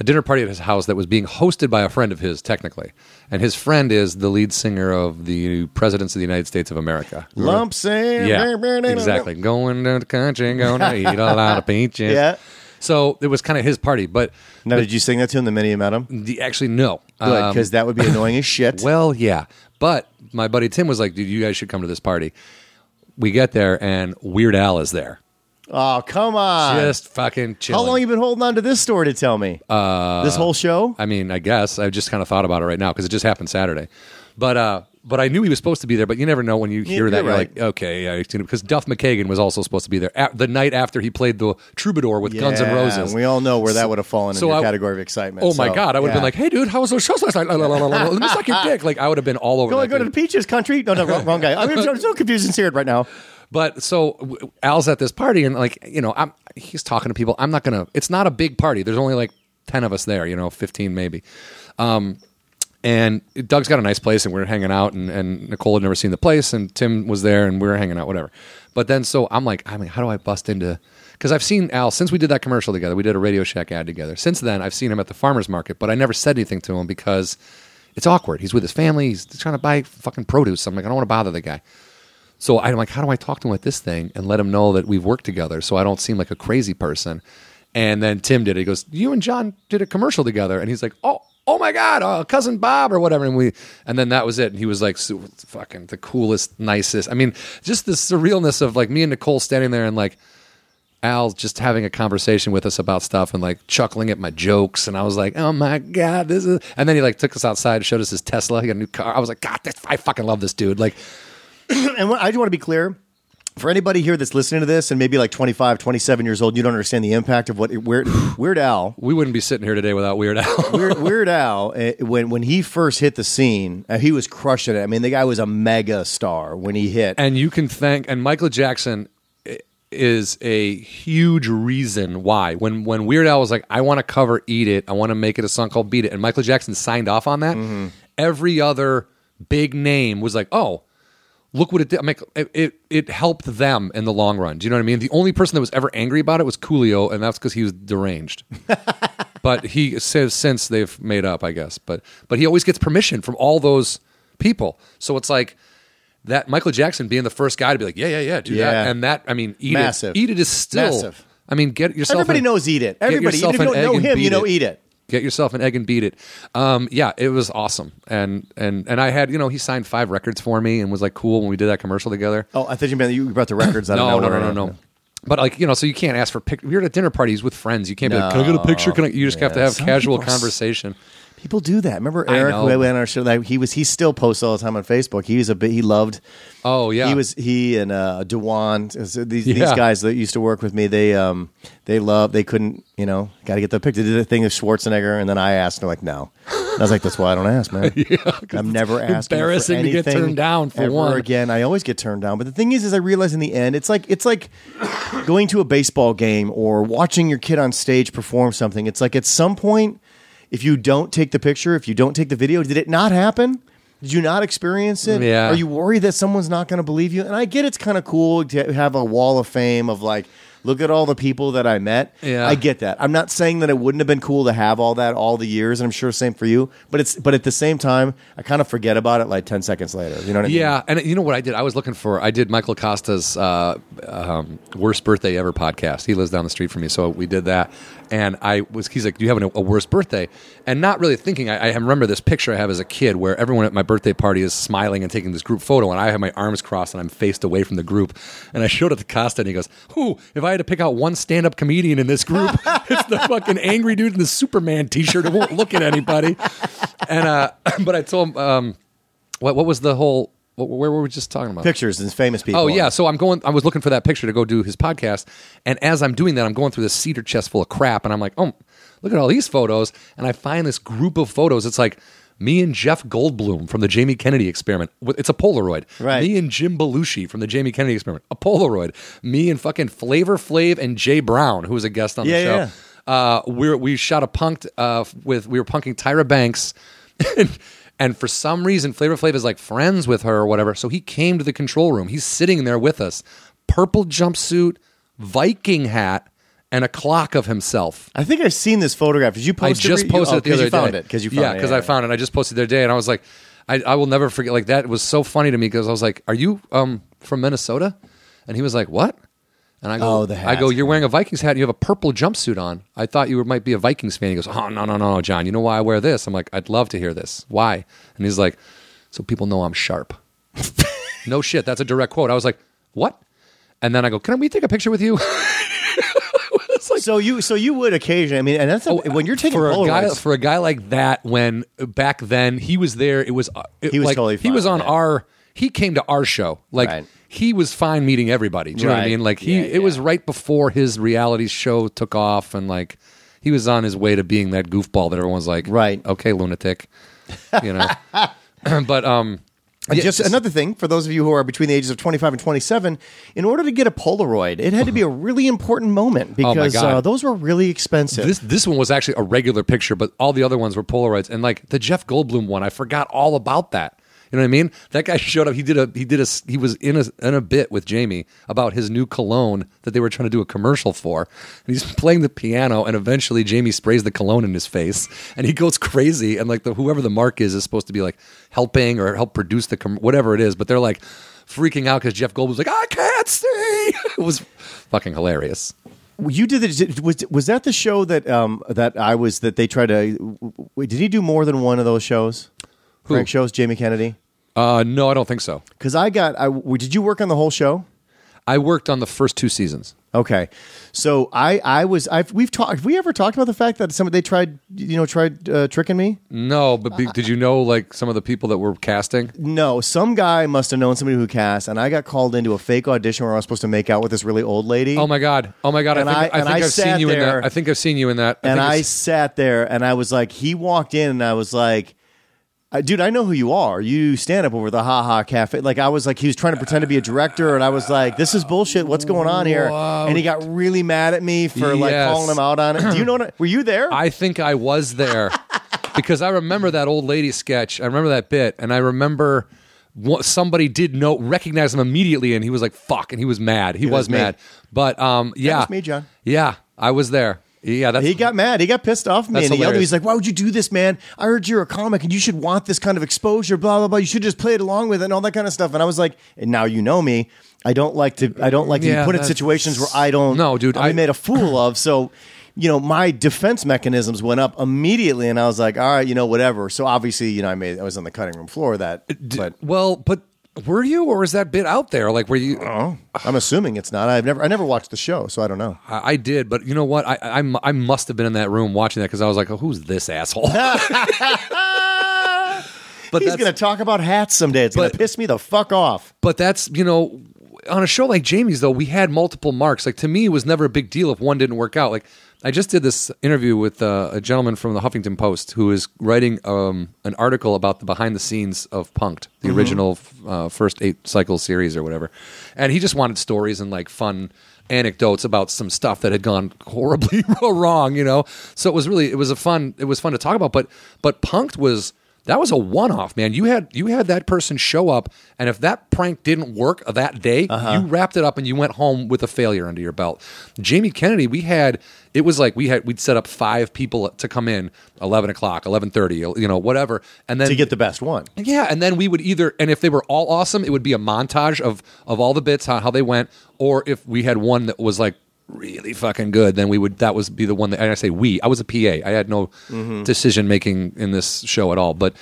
a dinner party at his house that was being hosted by a friend of his, technically, and his friend is the lead singer of the Presidents of the United States of America. Lump sand. Yeah, exactly. Going to the country, going to eat a lot of peaches. Yeah. So it was kind of his party, but Now, did you sing that to him the minute you met him? the, actually no. Good, Um, because that would be annoying as shit. well, yeah. But my buddy Tim was like, dude, you guys should come to this party. We get there and Weird Al is there. Oh, come on. Just fucking chilling. How long you been holding on to this story to tell me? Uh, this whole show? I mean, I guess I just kind of thought about it right now because it just happened Saturday. But uh, but I knew he was supposed to be there. But you never know when you hear you're that. You're right. like, okay, yeah, because Duff McKagan was also supposed to be there a- the night after he played the Troubadour with Guns N' Yeah, Roses. We all know where that would have fallen so in the I- category of excitement. Oh my god! I would have yeah. been like, "Hey, dude, how was those shows last night? Let me suck your dick." Like I would have been all over. Go, go to the. Peaches country. No, no, wrong, wrong guy. I'm, I'm so confused and scared right now. But so Al's at this party, and like you know, I'm he's talking to people. I'm not gonna. It's not a big party. There's only like ten of us there. You know, fifteen maybe. Um, and Doug's got a nice place, and we are hanging out, and, and Nicole had never seen the place, and Tim was there, and we were hanging out, whatever. But then, so I'm like, I mean, how do I bust into? Because I've seen Al since we did that commercial together. We did a Radio Shack ad together. Since then, I've seen him at the farmers market, but I never said anything to him because it's awkward. He's with his family. He's trying to buy fucking produce. I'm like, I don't want to bother the guy. So I'm like, how do I talk to him with this thing and let him know that we've worked together so I don't seem like a crazy person? And then Tim did it. He goes, You and John did a commercial together. And he's like, Oh, oh my God, uh, cousin Bob or whatever. And we, and then that was it. And he was like, fucking the coolest, nicest. I mean, just the surrealness of like me and Nicole standing there and like, Al just having a conversation with us about stuff and like chuckling at my jokes, and I was like, "Oh my god, this is!" And then he like took us outside, showed us his Tesla. He got a new car. I was like, "God, this, I fucking love this dude!" Like, And what, I just want to be clear for anybody here that's listening to this and maybe like 25, 27 years old, you don't understand the impact of what Weird, Weird Al. we wouldn't be sitting here today without Weird Al. Weird, Weird Al, uh, when when he first hit the scene, uh, he was crushing it. I mean, the guy was a mega star when he hit. and you can thank and Michael Jackson is a huge reason why when when Weird Al was like, "I want to cover Eat It, I want to make it a song called Beat It," and Michael Jackson signed off on that. Mm-hmm. Every other big name was like, "Oh." Look what it did. I mean, it, it it helped them in the long run. Do you know what I mean? The only person that was ever angry about it was Coolio, and that's because he was deranged. but he says since they've made up, I guess. But but he always gets permission from all those people. So it's like that Michael Jackson being the first guy to be like, yeah, yeah, yeah, do Yeah. that, and that I mean, eat Massive. it, eat it is still. Massive. I mean, get yourself. Everybody knows Eat It. Everybody, even yourself if you an don't know and him, you know Eat It. Get yourself an egg and beat it. Um, yeah, it was awesome, and and and I had you know he signed five records for me and was like cool when we did that commercial together. Oh, I thought you meant you brought the records out No, of no, nowhere. no, no, no. But like you know, so you can't ask for pic. You're at a dinner parties with friends. You can't be like, "Can I get a picture?" Can I? You just have to have casual conversation. People do that. Remember Eric who went on our show? Like he was. He still posts all the time on Facebook. He was a bit. He loved. Oh yeah, He was he and uh, Dewan. so These, these guys that used to work with me. They um they love. They couldn't. You know, got to get the picture. They did a thing of Schwarzenegger, and then I asked. And they're like, no. And I was like, that's why I don't ask, man. yeah, I'm never asking. for embarrassing to get turned down for one. again. I always get turned down. But the thing is, is I realize in the end, it's like it's like going to a baseball game or watching your kid on stage perform something. It's like at some point, if you don't take the picture, if you don't take the video, did it not happen? Did you not experience it? Yeah. Are you worried that someone's not going to believe you? And I get it's kind of cool to have a wall of fame of like, look at all the people that I met. Yeah. I get that. I'm not saying that it wouldn't have been cool to have all that all the years, and I'm sure same for you. But it's but at the same time, I kind of forget about it like ten seconds later. You know what I mean? Yeah, and you know what I did? I was looking for. I did Michael Costa's uh, um, worst birthday ever podcast. He lives down the street from me, so we did that. And I was. He's like, "Do you have a, a worst birthday?" And not really thinking. I, I remember this picture I have as a kid where everyone at my birthday party is smiling and taking this group photo, and I have my arms crossed and I'm faced away from the group. And I showed it to Costa, and he goes, "Who? If I had to pick out one stand-up comedian in this group, it's the fucking angry dude in the Superman T-shirt who won't look at anybody." And uh, but I told him, um, what what was the whole? Where were we just talking about? Pictures and famous people. Oh yeah, so I'm going. I was looking for that picture to go do his podcast, and as I'm doing that, I'm going through this cedar chest full of crap, and I'm like, oh, look at all these photos, and I find this group of photos. It's like me and Jeff Goldblum from the Jamie Kennedy Experiment. It's a Polaroid. Right. Me and Jim Belushi from the Jamie Kennedy Experiment. A Polaroid. Me and fucking Flavor Flav and Jay Brown, who was a guest on the show. yeah. Uh, we we shot a punked uh, with we were punking Tyra Banks, and, for some reason Flavor Flav is like friends with her or whatever. So he came to the control room. He's sitting there with us, purple jumpsuit, Viking hat, and a clock of himself. I think I've seen this photograph. Did you I post it? just posted oh, it the 'cause other you found day. it because you found yeah, it. Yeah, because I found it. I just posted it the other day, and I was like, I, I will never forget. Like that was so funny to me because I was like, "Are you um from Minnesota?" And he was like, "What?" And I go, Oh, the I go, you're wearing a Vikings hat. and You have a purple jumpsuit on. I thought you were, might be a Vikings fan. He goes, oh no no no no, John. You know why I wear this? I'm like, I'd love to hear this. Why? And he's like, so people know I'm sharp. no shit, that's a direct quote. I was like, what? And then I go, can we take a picture with you? so you so you would occasionally. I mean, and that's a, when you're taking Oh, for a guy Polaroids. for a guy like that when back then he was there it was uh, it, He was like, totally he was on that. our he came to our show like Right. he was fine meeting everybody do you know what I mean like he Yeah, it was right before his reality show took off and like he was on his way to being that goofball that everyone's like Right. okay lunatic you know but um yeah, just another thing for those of you who are between the ages of 25 and 27, in order to get a Polaroid, it had to be a really important moment Oh, because God. uh, those were really expensive. This this one was actually a regular picture, but all the other ones were Polaroids. And like the Jeff Goldblum one, I forgot all about that. You know what I mean? That guy showed up. He did a he did a he was in a in a bit with Jamie about his new cologne that they were trying to do a commercial for. And he's playing the piano, and eventually Jamie sprays the cologne in his face, and he goes crazy. And like the whoever the mark is is supposed to be like helping or help produce the com- whatever it is, but they're like freaking out because Jeff Goldblum's like I can't see. it was fucking hilarious. you did the, was was that the show that um that I was that they tried to did he do more than one of those shows? Frank shows Jamie Kennedy? Uh, no, I don't think so. Cuz I got I did you work on the whole show? I worked on the first two seasons. Okay, so I I was I've we've talked. Have we ever talked about the fact that some they tried you know tried uh, tricking me? No, but be, did you know like some of the people that were casting? No, some guy must have known somebody who cast, and I got called into a fake audition where I was supposed to make out with this really old lady. Oh my god! Oh my god! And I I- think I, and think I have seen you in there- that. I think I've seen you in that. and I sat there, and I was like, he walked in, and I was like. I- Dude, I know who you are. You stand up over the Ha Ha Cafe. Like I was like, he was trying to pretend to be a director, and I was like, "This is bullshit. What's going on here?" And he got really mad at me for like Yes. calling him out on it. Do you know? What, were you there? I think I was there because I remember that old lady sketch. I remember that bit, and I remember what, somebody did know recognize him immediately, and he was like "fuck," and he was mad. He, was, was me. mad, but um, yeah, was me, John. Yeah, I was there. Yeah, that's He got mad. He got pissed off at me, and he yelled. at me. He's like, "Why would you do this, man? I heard you're a comic, and you should want this kind of exposure. Blah blah blah. You should just play it along with it, and all that kind of stuff." And I was like, "And now you know me. I don't like to. I don't like to Yeah, be put in situations where I don't. No, dude, I'll I- made a fool of. So." You know, my defense mechanisms went up immediately, and I was like, "All right, you know, whatever." So obviously, you know, I made I was on the cutting room floor of that, but well, but were you, or was that bit out there? Like, were you? oh, I'm assuming it's not. I've never I never watched the show, so I don't know. I, I did, but you know what? I, I I must have been in that room watching that because I was like, oh, "Who's this asshole?" but He's that's, going to talk about hats someday. It's going but- to piss me the fuck off. but that's you know, on a show like Jamie's though, we had multiple marks. Like to me, it was never a big deal if one didn't work out. Like I just did this interview with uh, a gentleman from the Huffington Post who is writing um, an article about the behind the scenes of Punked, the original uh, first eight cycle series or whatever, and he just wanted stories and like fun anecdotes about some stuff that had gone horribly wrong, you know. So it was really it was a fun it was fun to talk about, but but Punked was that was a one off, man. You had you had that person show up, and if that prank didn't work that day, uh-huh. you wrapped it up and you went home with a failure under your belt. Jamie Kennedy, we had it was like we had we'd set up five people to come in eleven o'clock, eleven thirty, you know, whatever, and then To get the best one. yeah, and then we would either, and if they were all awesome, it would be a montage of of all the bits how, how they went, or if we had one that was like really fucking good, then we would that was be the one that and I say we, I was a PA, I had no mm-hmm. decision making in this show at all, but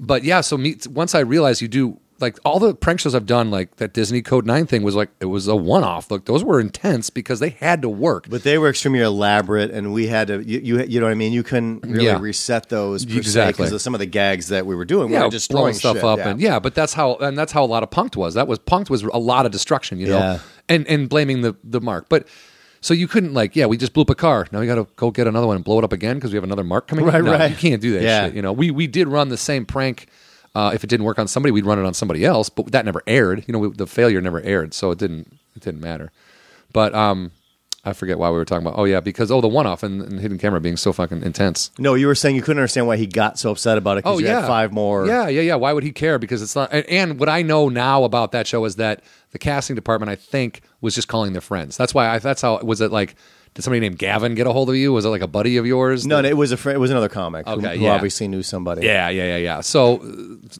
but yeah, so me once I realized you do like all the prank shows I've done, like that Disney Code Nine thing was like it was a one off. Look, those were intense because they had to work. But they were extremely elaborate, and we had to. You, you, you know what I mean? You couldn't really Yeah. reset those Exactly. because of some of the gags that we were doing. we yeah, were destroying blowing stuff shit, up yeah. and yeah, but that's how and that's how a lot of punked was. That was punked was a lot of destruction, you know, Yeah. and and blaming the the mark. But so you couldn't like yeah, we just blew up a car. Now we got to go get another one and blow it up again because we have another mark coming. Right, no, right. You can't do that Yeah. shit. You know, we we did run the same prank. Uh, if it didn't work on somebody, we'd run it on somebody else, but that never aired. You know, we, the failure never aired, so it didn't it didn't matter. But um, I forget why we were talking about. Oh yeah, because oh the one off and, and hidden camera being so fucking intense. No, you were saying you couldn't understand why he got so upset about it because Oh you yeah, had five more. Yeah, yeah, yeah. Why would he care? Because it's not. And, and what I know now about that show is that the casting department, I think, was just calling their friends. That's why. I, that's how was it like did somebody named Gavin get a hold of you? Was it like a buddy of yours? No, no, it was a friend. It was another comic who, Okay, who yeah. obviously knew somebody. Yeah, yeah, yeah, yeah. So,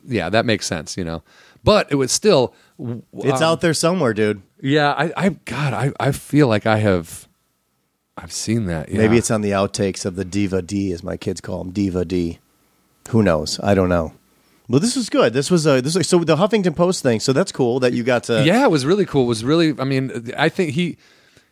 yeah, that makes sense, you know. But it was still. it's um, out there somewhere, dude. Yeah, I, I, God, I, I feel like I have, I've seen that. Yeah. Maybe it's on the outtakes of the Diva D, as my kids call him, Diva D. Who knows? I don't know. Well, this was good. This was a this was, so the Huffington Post thing. So that's cool that you got to. yeah, it was really cool. It was really. I mean, I think he.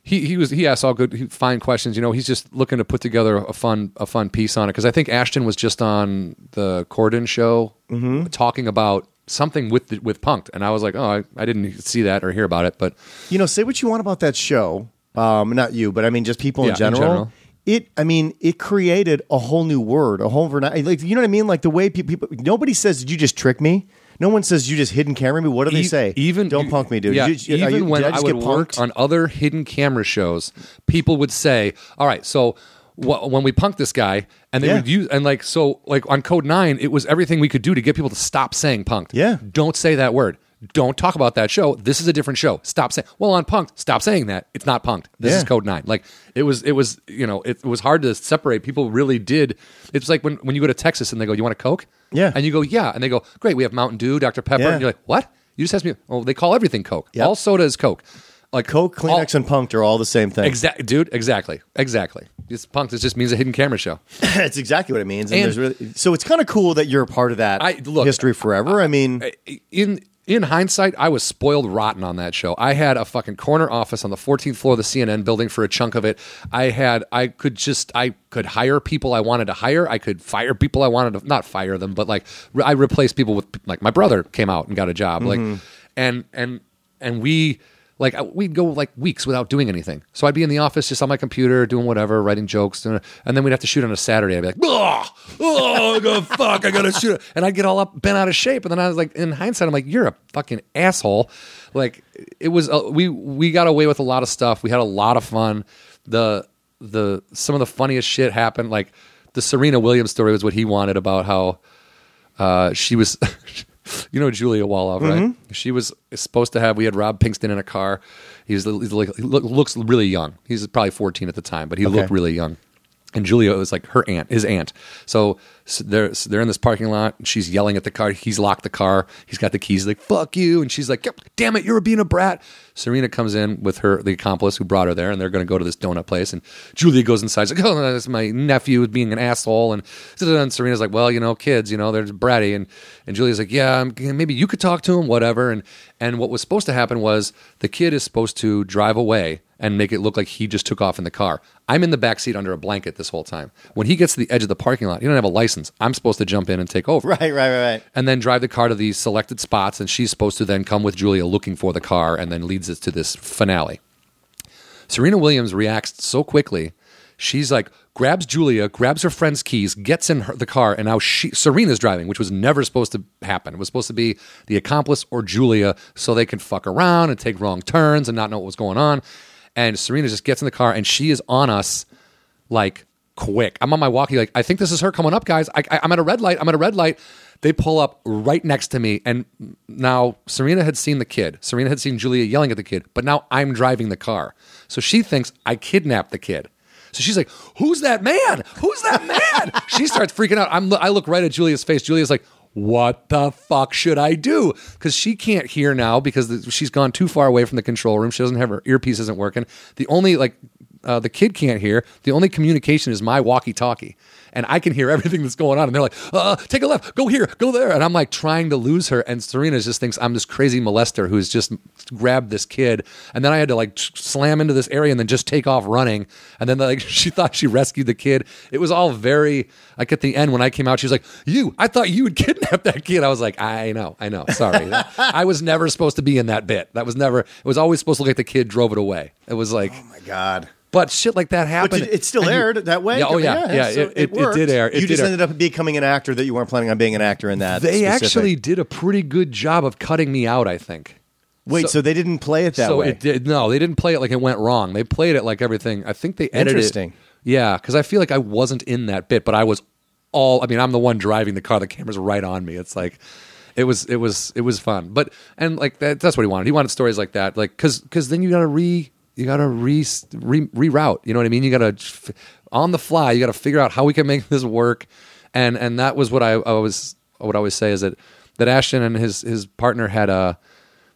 He, he was he asked all good fine questions. You know, he's just looking to put together a fun a fun piece on it because I think Ashton was just on the Corden show Mm-hmm. talking about something with the, with Punked, and I was like, oh, I, I didn't see that or hear about it, but You know, say what you want about that show. Um, not you, but I mean, just people Yeah, in in general. general. It, I mean, it created a whole new word, a whole vernacular. Like, you know what I mean? Like the way pe- people, nobody says, "Did you just trick me?" No one says, "You just hidden camera me." What do they E- say? Even don't punk me, dude. Yeah, you- even you- when I, just would get work on other hidden camera shows, people would say, "All right, so." Wh- When we punked this guy, and they Yeah. would use, and like so, like on Code Nine, it was everything we could do to get people to stop saying punked. Yeah. don't say that word. Don't talk about that show. This is a different show. Stop saying. Well, on punked, stop saying that. It's not punked. This is Yeah. Code Nine. Like it was, it was, you know, it, was hard to separate. People really did. It's like when when you go to Texas and they go, "You want a Coke?" Yeah. and you go, "Yeah," and they go, "Great, we have Mountain Dew, Dr Pepper," Yeah. and you're like, "What?" You just asked me. Oh, they call everything Coke. All soda is Coke. Like Coke, Kleenex, and punked are all the same thing. exact, dude. Exactly, exactly. This punked. It just means a hidden camera show. That's exactly what it means. And, And- there's really, so it's kind of cool that you're a part of that I- look, history forever. I mean, in in hindsight, I was spoiled rotten on that show. I had a fucking corner office on the 14th floor of the CNN building for a chunk of it. I had I could just I could hire people I wanted to hire. I could fire people I wanted to not fire them, but like re- I replaced people with like my brother came out and got a job. Like mm-hmm. and and and we like we'd go like weeks without doing anything. So I'd be in the office just on my computer doing whatever, writing jokes, and then we'd have to shoot on a Saturday. I'd be like, oh, oh, I fuck, I gotta shoot, and I'd get all up, bent out of shape. And then I was like, in hindsight, I'm like, you're a fucking asshole. Like it was, uh, we we got away with a lot of stuff. We had a lot of fun. The the some of the funniest shit happened. Like the Serena Williams story was what he wanted about how uh, she was, you know, Julia Wolov, right? Mm-hmm. She was supposed to have. We had Rob Pinkston in a car. He was he's like he looks really young. He's probably fourteen at the time, but he looked really young. And Julia was like her aunt, his aunt. So, so they're so they're in this parking lot. She's yelling at the car. He's locked the car. He's got the keys. Like "fuck you," and she's like "damn it, you're being a brat." Serena comes in with her the accomplice who brought her there, and they're going to go to this donut place. And Julia goes inside. She's like, "Oh, that's my nephew being an asshole." And, and Serena's like, "Well, you know, kids, you know, they're bratty." And and Julia's like, "Yeah, maybe you could talk to him, whatever." And and what was supposed to happen was the kid is supposed to drive away and make it look like he just took off in the car. I'm in the back seat under a blanket this whole time. When he gets to the edge of the parking lot, he don't have a license. I'm supposed to jump in and take over. right, right, right, right. And then drive the car to these selected spots, and she's supposed to then come with Julia looking for the car, and then leads us to this finale. Serena Williams reacts so quickly. She's like, grabs Julia, grabs her friend's keys, gets in her, the car, and now she, Serena's driving, which was never supposed to happen. It was supposed to be the accomplice or Julia so they can fuck around and take wrong turns and not know what was going on. And Serena just gets in the car and she is on us like quick. I'm on my walkie, like, I think this is her coming up, guys. I, I, I'm at a red light. I'm at a red light. They pull up right next to me. And now Serena had seen the kid. Serena had seen Julia yelling at the kid, but now I'm driving the car. So she thinks I kidnapped the kid. So she's like, "Who's that man? Who's that man?" she starts freaking out. I'm, I look right at Julia's face. Julia's like, "What the fuck should I do?" Because she can't hear now because she's gone too far away from the control room. She doesn't have her earpiece isn't working. The only like uh, the kid can't hear. The only communication is my walkie-talkie, and I can hear everything that's going on. And they're like, uh, "Take a left, go here, go there," and I'm like trying to lose her. And Serena just thinks I'm this crazy molester who's just grabbed this kid. And then I had to like slam into this area and then just take off running. And then like she thought she rescued the kid. It was all very like at the end when I came out, she was like, "You, I thought you would kidnap that kid." I was like, "I know, I know, sorry, I was never supposed to be in that bit. That was never. It was always supposed to look like the kid drove it away. It was like." Oh my god. But shit like that happened. did- it still And you- aired that way. Yeah, oh yeah, yeah. so it, it, it did air. It you did just air. ended up becoming an actor that you weren't planning on being an actor in that. They specific- actually did a pretty good job of cutting me out. I think. wait. So, they didn't play it that so way. it did no, they didn't play it like it went wrong. They played it like everything. I think they edited Interesting. it. Yeah, because I feel like I wasn't in that bit, but I was all. I mean, I'm the one driving the car. The camera's right on me. It's like. It was it was it was fun, but and like that, that's what he wanted. He wanted stories like that, like because because then you got to re you gotta re, re reroute. You know what I mean? You gotta on the fly. You gotta figure out how we can make this work. And and that was what I, I was. What I always say is that that Ashton and his his partner had a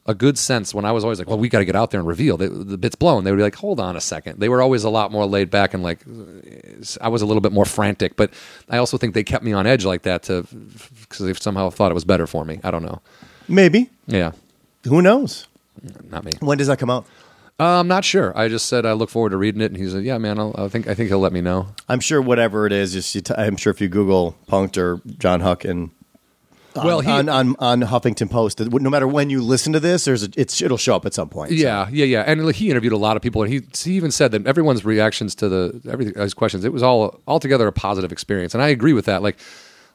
a good sense when I was always like, well, we got to get out there and reveal the, the bit's blown. They would be like, hold on a second. They were always a lot more laid back and like, uh, I was a little bit more frantic, but I also think they kept me on edge like that to because they somehow thought it was better for me. I don't know. Maybe. Yeah, Who knows? not me. When does that come out? Uh, I'm not sure. I just said I look forward to reading it, and he said, "Yeah, man, I'll, I think I think he'll let me know." I'm sure whatever it is, just you t- I'm sure if you Google Punk'd or John Huck and on, Well, he- on, on on Huffington Post, no matter when you listen to this, there's a, it's it'll show up at some point. So- Yeah, yeah, yeah. And he interviewed a lot of people, and he he even said that everyone's reactions to the everything his questions, it was all altogether a positive experience, and I agree with that. Like,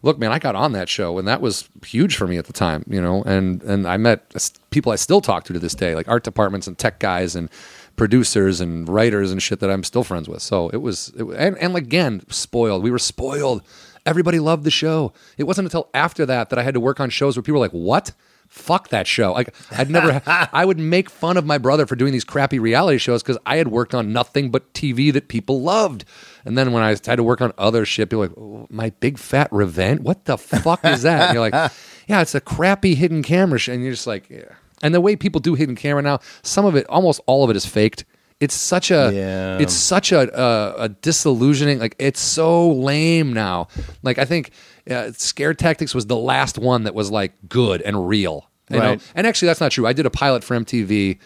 look, man, I got on that show, and that was huge for me at the time, you know, and and I met people I still talk to to this day, like art departments and tech guys and producers and writers and shit that I'm still friends with. So it was, it, and and again, spoiled. We were spoiled. Everybody loved the show. It wasn't until after that that I had to work on shows where people were like, "What? Fuck that show!" Like I'd never. I would make fun of my brother for doing these crappy reality shows because I had worked on nothing but TV that people loved. And then when I had to work on other shit, people were like, oh, "My big fat revenge? What the fuck is that?" And you're like, "Yeah, it's a crappy hidden camera." show. And you're just like, yeah. And the way people do hidden camera now, some of it, almost all of it, is faked. It's such a, Yeah. it's such a, a, a disillusioning. Like it's so lame now. Like I think uh, Scare Tactics was the last one that was like good and real. You know? Right. And actually, that's not true. I did a pilot for MTV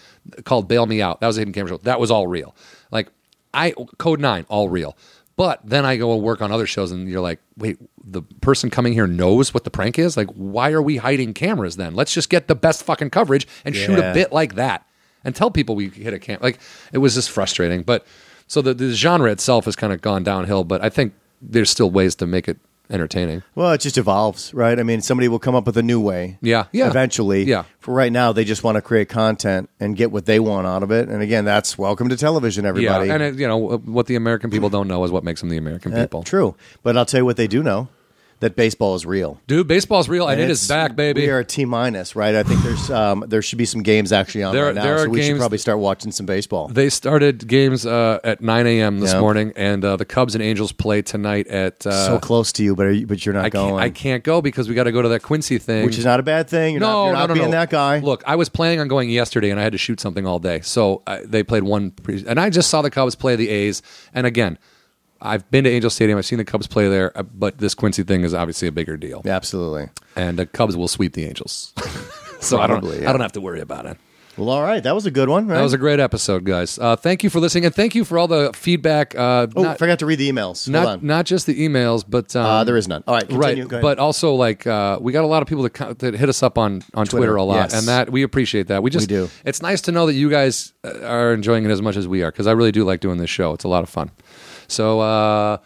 called "Bail Me Out." That was a hidden camera show. That was all real. Like I Code Nine, all real. But then I go and work on other shows, and you're like, wait, the person coming here knows what the prank is. Like, why are we hiding cameras then? Let's just get the best fucking coverage and shoot a bit like that, and tell people we hit a cam. Like, it was just frustrating. But so the, the genre itself has kind of gone downhill. But I think there's still ways to make it entertaining. Well, it just evolves, right? I mean, somebody will come up with a new way. Yeah, yeah. Eventually. Yeah. For right now, they just want to create content and get what they want out of it. And again, that's welcome to television, everybody. Yeah, and it, you know what the American people don't know is what makes them the American Uh, people. true. But I'll tell you what they do know that baseball is real. Dude, baseball's real and, it is back, baby. We are a T minus, right? I think there's um, there should be some games actually on There- right now, there so we should probably start watching some baseball. They started games uh, at 9 a.m. this Yeah. morning, and uh, the Cubs and Angels play tonight at. Uh, so close to you, but are you, but you're not I going. can't, I can't go because we got to go to that Quincy thing, Which is not a bad thing. You're no, not, you're no, not no, being no. that guy. Look, I was planning on going yesterday, and I had to shoot something all day. So uh, they played one, pre- and I just saw the Cubs play the A's. And again, I've been to Angel Stadium. I've seen the Cubs play there, uh, but this Quincy thing is obviously a bigger deal, Absolutely. and the Cubs will sweep the Angels. so I don't, yeah. I don't have to worry about it. Well, all right. That was a good one, right? That was a great episode, guys. Uh, thank you for listening, and thank you for all the feedback. Uh, oh, not, forgot to read the emails. Hold not on. not just the emails, but um, uh, there is none. All right, continue. right. Go ahead. But also, like, uh, we got a lot of people that, that hit us up on, on Twitter, Twitter, a lot, yes. and that we appreciate that. We just do. It's nice to know that you guys uh, are enjoying it as much as we are because I really do like doing this show. It's a lot of fun. So, uh,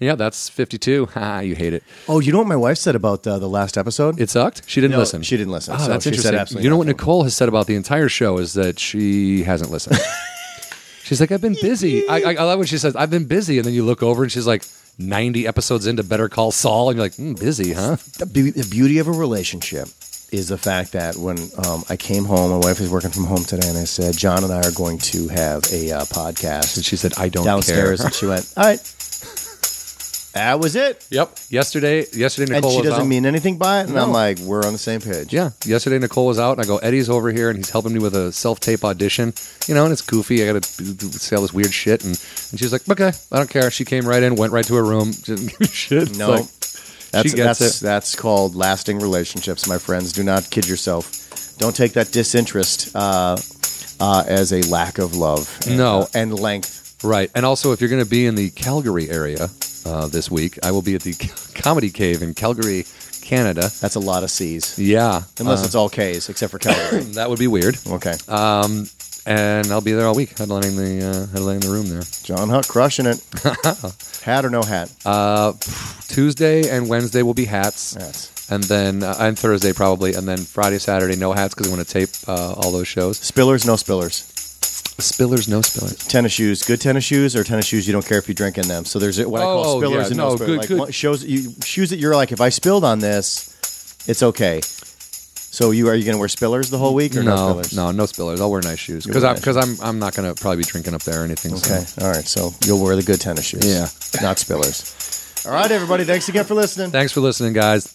yeah, that's fifty two. Ha, you hate it. oh, you know what my wife said about uh, the last episode? It sucked. She didn't No, listen. she didn't listen, Oh, so that's she said interesting. absolutely you know what nothing. Nicole has said about the entire show is that she hasn't listened. she's like, I've been busy. I, I, I love when she says, I've been busy, and then you look over and she's like, ninety episodes into Better Call Saul, and you're like, mm, busy, huh? the, be- the beauty of a relationship is the fact that when um, I came home, my wife was working from home today, and I said, John and I are going to have a uh, podcast And she said, I don't downstairs. care. And she went, All right. That was it. Yep. Yesterday, yesterday Nicole and she was doesn't out. mean anything by it. And No. I'm like, We're on the same page. yeah. Yesterday Nicole was out, and I go, Eddie's over here, and he's helping me with a self tape audition. You know, and it's goofy. I got to say all this weird shit, and, and she's like, okay, I don't care. She came right in, went right to her room, didn't give a shit. It's No. like, That's, she gets that's, it. that's called lasting relationships, my friends. Do not kid yourself. Don't take that disinterest uh, uh, as a lack of love and, No. uh, and length. Right. And also, if you're going to be in the Calgary area uh, this week, I will be at the Comedy Cave in Calgary, Canada. That's a lot of C's. Yeah. Unless Uh, it's all K's, except for Calgary. that would be weird. okay. Um, and I'll be there all week, headlining the uh, headlining the room there. John Huck crushing it. hat or no hat? Uh, Tuesday and Wednesday will be hats, and then uh, and Thursday probably, and then Friday, Saturday no hats because we want to tape uh, all those shows. spillers, no spillers. Spillers, no spillers. Tennis shoes, good tennis shoes, or tennis shoes you don't care if you drink in them. So there's what I call Oh, spillers yeah, and no, no, spillers. good- like good. one- shows you shoes that you're like, if I spilled on this, it's okay. So you are you going to wear spillers the whole week or no, no, spillers? no, no spillers. I'll wear nice shoes because I'm nice because I'm I'm not gonna probably be drinking up there or anything. so- Okay. All right. So you'll wear the good tennis shoes. Yeah. Not spillers. All right, everybody. Thanks again for listening. Thanks for listening, guys.